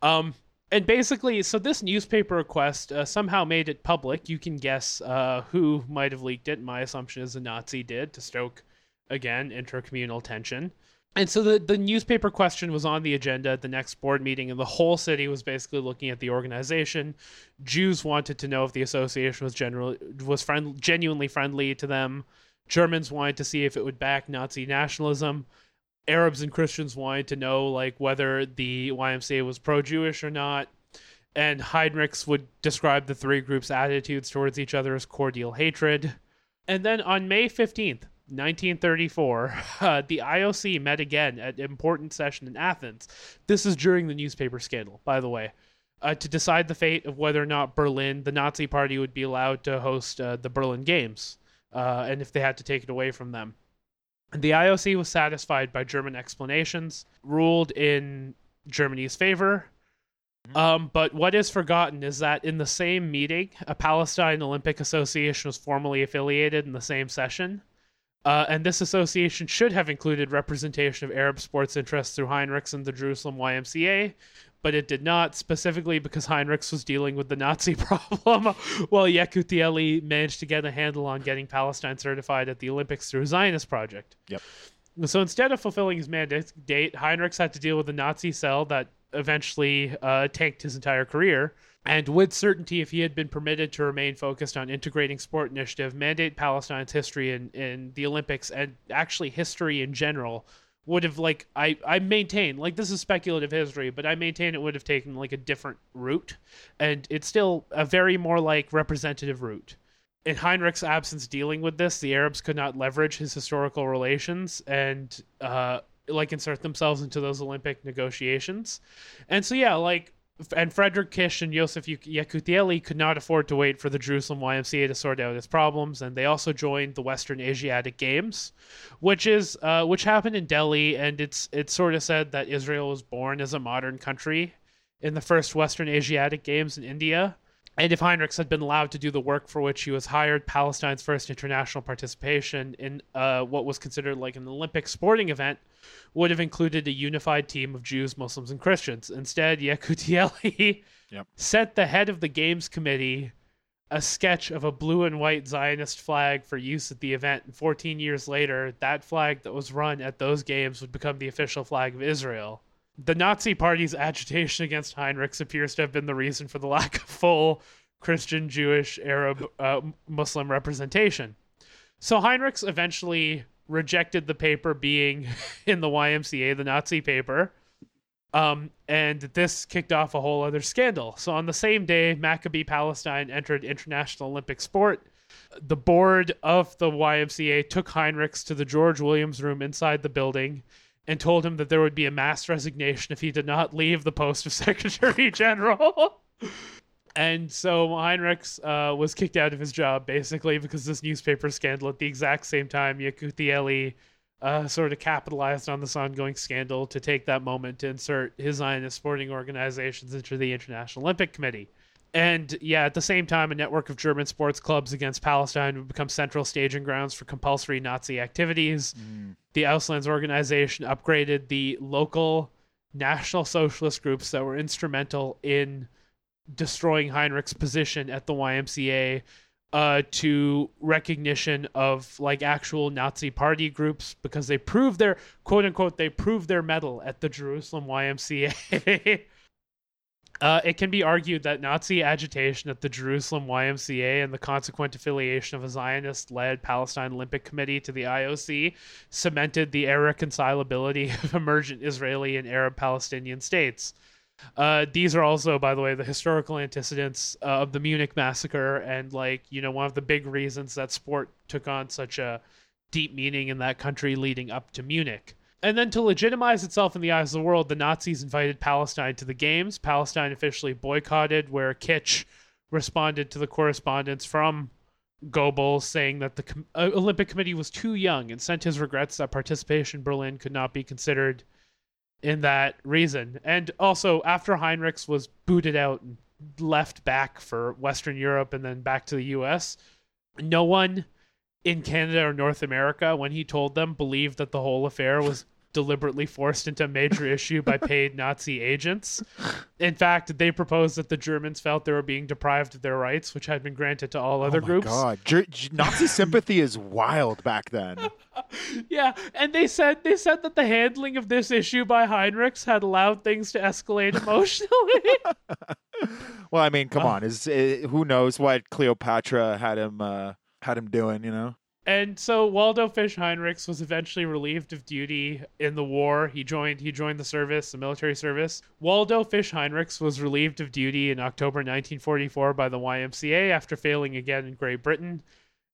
Um, and basically, so this newspaper request uh, somehow made it public. You can guess uh, who might have leaked it. My assumption is the Nazi did to stoke, again, intercommunal tension. And so the, the newspaper question was on the agenda at the next board meeting, and the whole city was basically looking at the organization. Jews wanted to know if the association was general was friend, genuinely friendly to them. Germans wanted to see if it would back Nazi nationalism. Arabs and Christians wanted to know like whether the YMCA was pro-Jewish or not. And Heinrichs would describe the three groups' attitudes towards each other as cordial hatred. And then on May 15th, 1934, uh, the IOC met again at an important session in Athens. This is during the newspaper scandal, by the way, uh, to decide the fate of whether or not Berlin, the Nazi Party, would be allowed to host uh, the Berlin Games, uh, and if they had to take it away from them. The IOC was satisfied by German explanations, ruled in Germany's favor. Um, but what is forgotten is that in the same meeting, a Palestine Olympic Association was formally affiliated in the same session. Uh, and this association should have included representation of Arab sports interests through Heinrichs and the Jerusalem YMCA, but it did not, specifically because Heinrichs was dealing with the Nazi problem, while Yekutieli managed to get a handle on getting Palestine certified at the Olympics through a Zionist project. Yep. So instead of fulfilling his mandate, Heinrichs had to deal with the Nazi cell that eventually uh, tanked his entire career. And with certainty, if he had been permitted to remain focused on integrating sport initiative, mandate Palestine's history in, in the Olympics, and actually history in general, would have like I, I maintain like this is speculative history, but I maintain it would have taken like a different route. And it's still a very more like representative route. In Heinrich's absence dealing with this, the Arabs could not leverage his historical relations and uh like insert themselves into those Olympic negotiations. And so yeah, like and Frederick Kisch and Josef Yekutieli could not afford to wait for the Jerusalem YMCA to sort out its problems, and they also joined the Western Asiatic Games, which is uh, which happened in Delhi, and it's it's sort of said that Israel was born as a modern country in the first Western Asiatic Games in India. And if Heinrichs had been allowed to do the work for which he was hired, Palestine's first international participation in uh, what was considered like an Olympic sporting event would have included a unified team of Jews, Muslims, and Christians. Instead, Yekutieli Yep. sent the head of the Games Committee a sketch of a blue and white Zionist flag for use at the event. And 14 years later, that flag that was run at those games would become the official flag of Israel. The Nazi Party's agitation against Heinrichs appears to have been the reason for the lack of full Christian, Jewish, Arab, uh, Muslim representation. So Heinrichs eventually rejected the paper being in the YMCA, the Nazi paper. Um, and this kicked off a whole other scandal. So on the same day, Maccabi Palestine entered international Olympic sport. The board of the YMCA took Heinrichs to the George Williams room inside the building and told him that there would be a mass resignation if he did not leave the post of Secretary General. and so Heinrichs uh, was kicked out of his job basically because this newspaper scandal at the exact same time Yekutieli uh, sort of capitalized on this ongoing scandal to take that moment to insert his Zionist sporting organizations into the International Olympic Committee. And yeah, at the same time, a network of German sports clubs against Palestine would become central staging grounds for compulsory Nazi activities. The Auslands organization upgraded the local National Socialist groups that were instrumental in destroying Heinrich's position at the YMCA uh, to recognition of like actual Nazi party groups because they proved their quote unquote they proved their mettle at the Jerusalem YMCA. uh, it can be argued that Nazi agitation at the Jerusalem YMCA and the consequent affiliation of a Zionist-led Palestine Olympic Committee to the IOC cemented the irreconcilability of emergent Israeli and Arab Palestinian states. Uh, these are also, by the way, the historical antecedents uh, of the Munich massacre, and like you know, one of the big reasons that sport took on such a deep meaning in that country leading up to Munich. And then to legitimize itself in the eyes of the world, the Nazis invited Palestine to the games. Palestine officially boycotted, where Kisch responded to the correspondence from Goebbels saying that the uh, Olympic Committee was too young and sent his regrets that participation in Berlin could not be considered in that reason. And also, after Heinrichs was booted out and left back for Western Europe and then back to the US, no one in Canada or North America, when he told them, believed that the whole affair was deliberately forced into a major issue by paid Nazi agents. In fact, they proposed that the Germans felt they were being deprived of their rights, which had been granted to all other oh groups. God, Ger- G- Nazi sympathy is wild back then. Yeah, and they said they said that the handling of this issue by Heinrichs had allowed things to escalate emotionally. Well, I mean, come Oh. on, is uh, who knows what Cleopatra had him uh, had him doing? You know, and so Waldo Fish Heinrichs was eventually relieved of duty in the war. He joined he joined the service, the military service. Waldo Fish Heinrichs was relieved of duty in October 1944 by the YMCA after failing again in Great Britain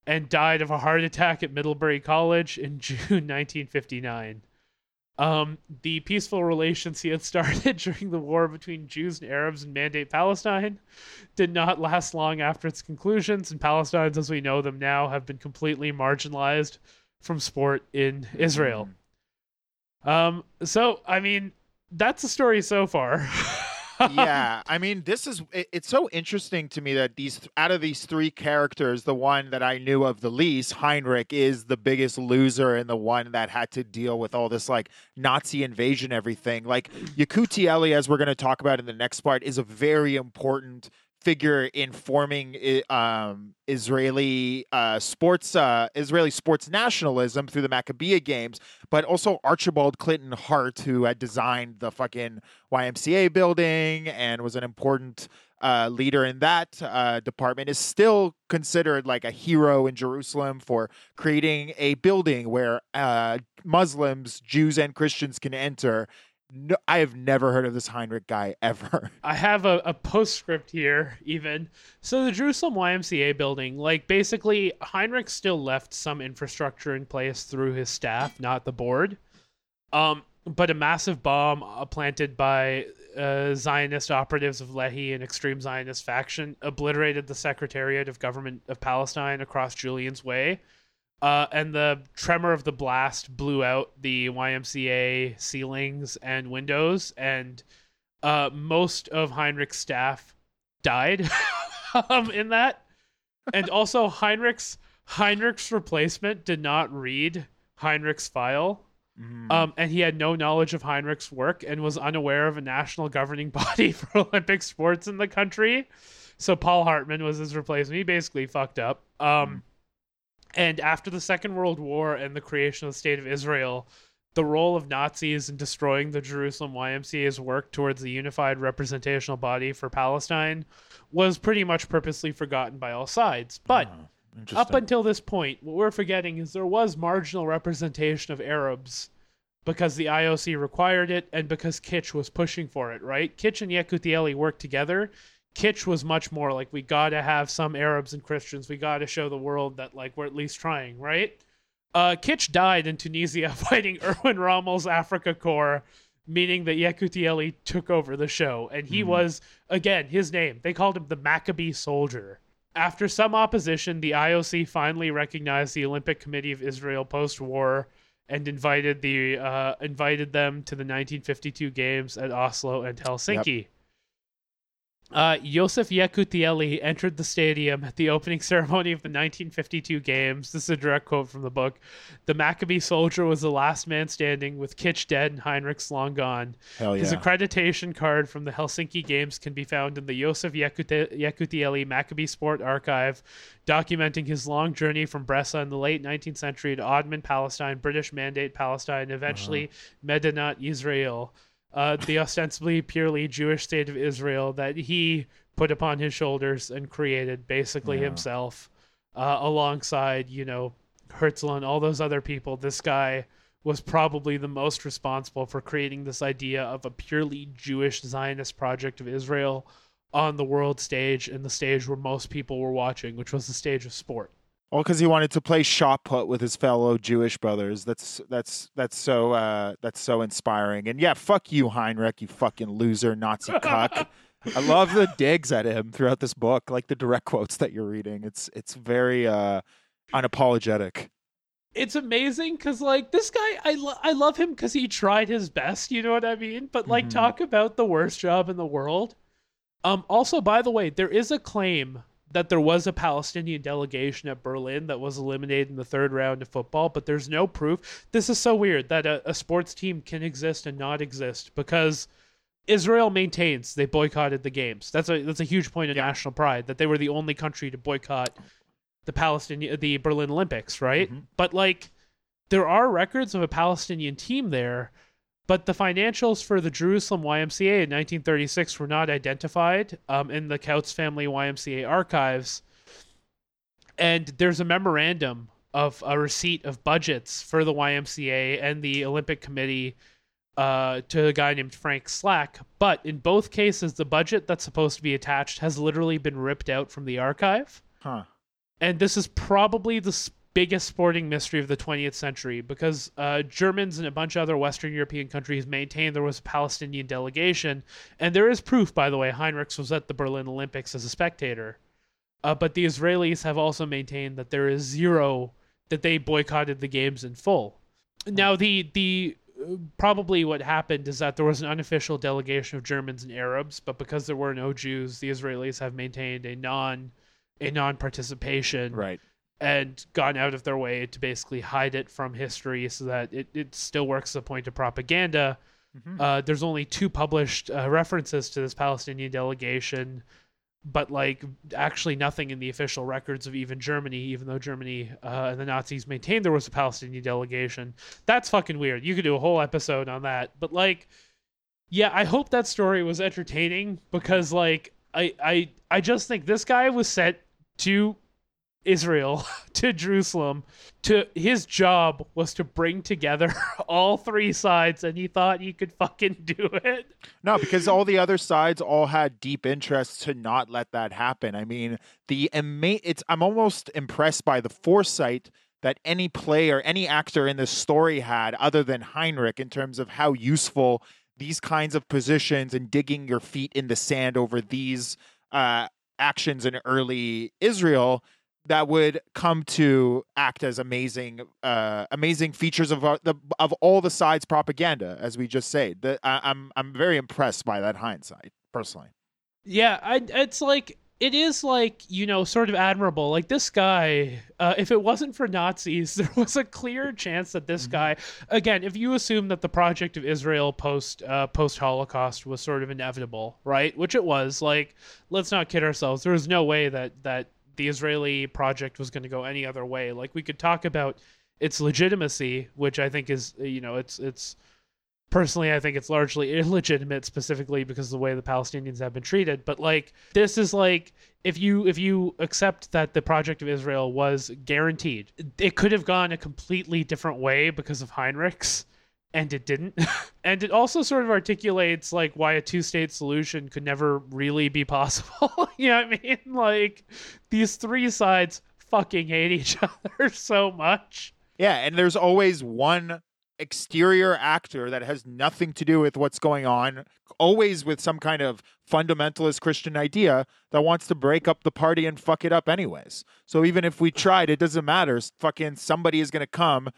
and died of a heart attack at Middlebury College in June 1959. Um, the peaceful relations he had started during the war between Jews and Arabs in Mandate Palestine did not last long after its conclusions, and Palestinians, as we know them now, have been completely marginalized from sport in Israel. Um, so, I mean, that's the story so far. yeah, I mean, this is it, it's so interesting to me that these out of these three characters, the one that I knew of the least, Heinrich, is the biggest loser and the one that had to deal with all this like Nazi invasion, everything. Like Yekutieli, as we're going to talk about in the next part, is a very important figure in forming um, Israeli uh, sports uh, Israeli sports nationalism through the Maccabiah games, but also Archibald Clinton Harte, who had designed the fucking YMCA building and was an important uh, leader in that uh, department, is still considered like a hero in Jerusalem for creating a building where uh, Muslims, Jews, and Christians can enter no, I have never heard of this Heinrich guy ever. I have a, a postscript here, even. So, the Jerusalem YMCA building, like, basically, Heinrich still left some infrastructure in place through his staff, not the board. Um, but a massive bomb uh, planted by uh, Zionist operatives of Lehi, an extreme Zionist faction, obliterated the Secretariat of Government of Palestine across Julian's Way uh, and the tremor of the blast blew out the YMCA ceilings and windows, and uh, most of Heinrich's staff died um, in that. And also, Heinrich's Heinrich's replacement did not read Heinrich's file. Mm. Um, and he had no knowledge of Heinrich's work and was unaware of a national governing body for Olympic sports in the country. So Paul Hartman was his replacement. He basically fucked up. Um, mm and after the Second World War and the creation of the State of Israel, the role of Nazis in destroying the Jerusalem YMCA's work towards the unified representational body for Palestine was pretty much purposely forgotten by all sides. But uh, up until this point, what we're forgetting is there was marginal representation of Arabs because the IOC required it and because Kisch was pushing for it, right? Kisch and Yekutieli worked together Kisch was much more like we got to have some Arabs and Christians. We got to show the world that like we're at least trying, right? Uh, Kisch died in Tunisia fighting Erwin Rommel's Afrika Korps, meaning that Yekutieli took over the show, and he mm. was again his name. They called him the Maccabee Soldier. After some opposition, the IOC finally recognized the Olympic Committee of Israel post-war and invited the uh, invited them to the 1952 games at Oslo and Helsinki. Yep. Uh, Yosef Yekutieli entered the stadium at the opening ceremony of the 1952 games. This is a direct quote from the book. The Maccabee soldier was the last man standing, with Kisch dead and Heinrichs long gone. Hell yeah. His accreditation card from the Helsinki Games can be found in the Yosef Yekutieli Maccabee Sport Archive, documenting his long journey from Bressa in the late 19th century to Ottoman Palestine, British Mandate Palestine, and eventually uh-huh. Medinat Israel uh, the ostensibly purely Jewish state of Israel that he put upon his shoulders and created basically yeah. himself uh, alongside, you know, Herzl and all those other people. This guy was probably the most responsible for creating this idea of a purely Jewish Zionist project of Israel on the world stage and the stage where most people were watching, which was the stage of sport. All because he wanted to play shot put with his fellow Jewish brothers. That's that's that's so uh, that's so inspiring. And yeah, fuck you, Heinrich, you fucking loser, Nazi cuck. I love the digs at him throughout this book, like the direct quotes that you're reading. It's it's very uh, unapologetic. It's amazing because like this guy, I lo- I love him because he tried his best. You know what I mean? But like, mm-hmm. talk about the worst job in the world. Um. Also, by the way, there is a claim that there was a Palestinian delegation at Berlin that was eliminated in the third round of football, but there's no proof. This is so weird that a, a sports team can exist and not exist because Israel maintains they boycotted the games. That's a that's a huge point of yeah. national pride that they were the only country to boycott the Palestinian the Berlin Olympics, right? Mm-hmm. But like there are records of a Palestinian team there but the financials for the Jerusalem YMCA in 1936 were not identified um, in the Kautz family YMCA archives. And there's a memorandum of a receipt of budgets for the YMCA and the Olympic Committee uh, to a guy named Frank Slack. But in both cases, the budget that's supposed to be attached has literally been ripped out from the archive. Huh. And this is probably the biggest sporting mystery of the 20th century because uh, Germans and a bunch of other Western European countries maintained there was a Palestinian delegation. And there is proof, by the way, Heinrichs was at the Berlin Olympics as a spectator. Uh, but the Israelis have also maintained that there is zero, that they boycotted the games in full. Now, the, the uh, probably what happened is that there was an unofficial delegation of Germans and Arabs, but because there were no Jews, the Israelis have maintained a non a non-participation Right. And gone out of their way to basically hide it from history so that it, it still works as a point of propaganda. Mhm. Uh, there's only two published uh, references to this Palestinian delegation, but like actually nothing in the official records of even Germany, even though Germany uh, and the Nazis maintained there was a Palestinian delegation. That's fucking weird. You could do a whole episode on that, but like, yeah, I hope that story was entertaining because like I I I just think this guy was set to Israel to Jerusalem to his job was to bring together all three sides and he thought he could fucking do it. No, because all the other sides all had deep interests to not let that happen. I mean, the it's I'm almost impressed by the foresight that any player, any actor in this story had, other than Heinrich, in terms of how useful these kinds of positions and digging your feet in the sand over these uh, actions in early Israel that would come to act as amazing, uh, amazing features of uh, the of all the sides' propaganda, as we just said. The, I, I'm I'm very impressed by that hindsight, personally. Yeah, I, it's like it is like you know sort of admirable. Like this guy, uh, if it wasn't for Nazis, there was a clear chance that this guy, again, if you assume that the project of Israel post uh, post Holocaust was sort of inevitable, right? Which it was. Like, let's not kid ourselves. There was no way that that the Israeli project was going to go any other way. Like we could talk about its legitimacy, which I think is you know it's it's personally i think it's largely illegitimate specifically because of the way the palestinians have been treated but like this is like if you if you accept that the project of israel was guaranteed it could have gone a completely different way because of heinrichs and it didn't and it also sort of articulates like why a two-state solution could never really be possible you know what i mean like these three sides fucking hate each other so much Yeah, and there's always one exterior actor that has nothing to do with what's going on, always with some kind of fundamentalist Christian idea that wants to break up the party and fuck it up anyways. So even if we tried, it doesn't matter. Fucking somebody is gonna come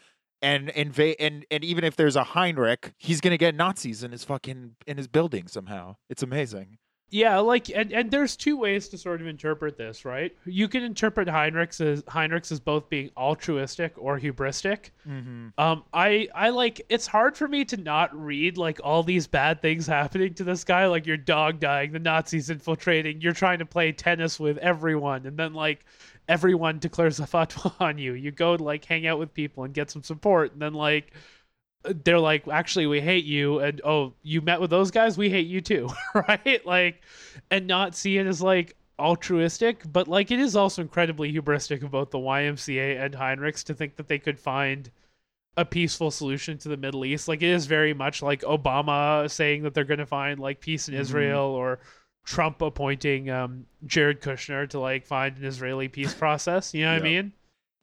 and invade and and even if there's a Heinrich, he's gonna get Nazis in his fucking in his building somehow. It's amazing. Yeah, like and, and there's two ways to sort of interpret this, right? You can interpret Heinrichs as Heinrichs as both being altruistic or hubristic. Mm-hmm. Um, I I like it's hard for me to not read like all these bad things happening to this guy, like your dog dying, the Nazis infiltrating, you're trying to play tennis with everyone, and then like everyone declares a fatwa on you. You go like hang out with people and get some support, and then like they're like, actually, we hate you, and oh, you met with those guys, we hate you too, right? Like, and not see it as like altruistic, but like it is also incredibly hubristic of both the YMCA and Heinrichs to think that they could find a peaceful solution to the Middle East. Like it is very much like Obama saying that they're going to find like peace in Mhm. Israel or Trump appointing um, Jared Kushner to like find an Israeli peace process. You know what I mean?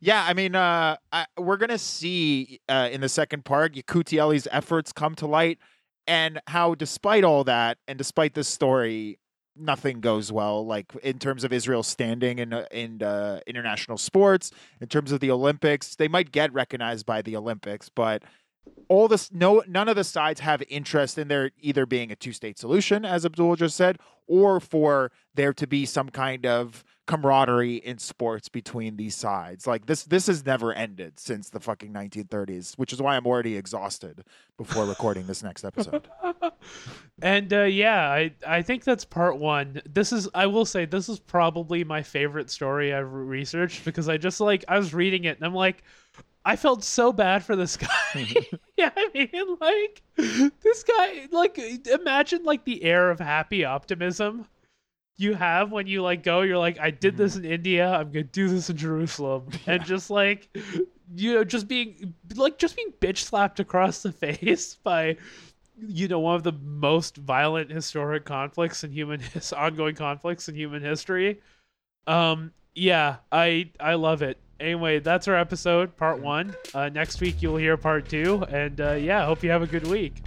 Yeah, I mean, uh, I, we're gonna see uh, in the second part Yekutieli's efforts come to light, and how, despite all that, and despite this story, nothing goes well. Like in terms of Israel's standing in uh, in uh, international sports, in terms of the Olympics, they might get recognized by the Olympics, but all this no none of the sides have interest in there either being a two-state solution as abdul just said or for there to be some kind of camaraderie in sports between these sides like this this has never ended since the fucking 1930s which is why i'm already exhausted before recording this next episode And uh, yeah, I I think that's part one. This is I will say this is probably my favorite story I've researched because I just like I was reading it and I'm like, I felt so bad for this guy. yeah, I mean, like this guy, like imagine like the air of happy optimism you have when you like go you're like i did this in india. I'm gonna do this in jerusalem. And just like you know just being like just being bitch slapped across the face by you know one of the most violent historic conflicts in human his ongoing conflicts in human history. Um yeah i i love it. Anyway that's our episode part one. Uh next week you'll hear part two. And uh yeah hope you have a good week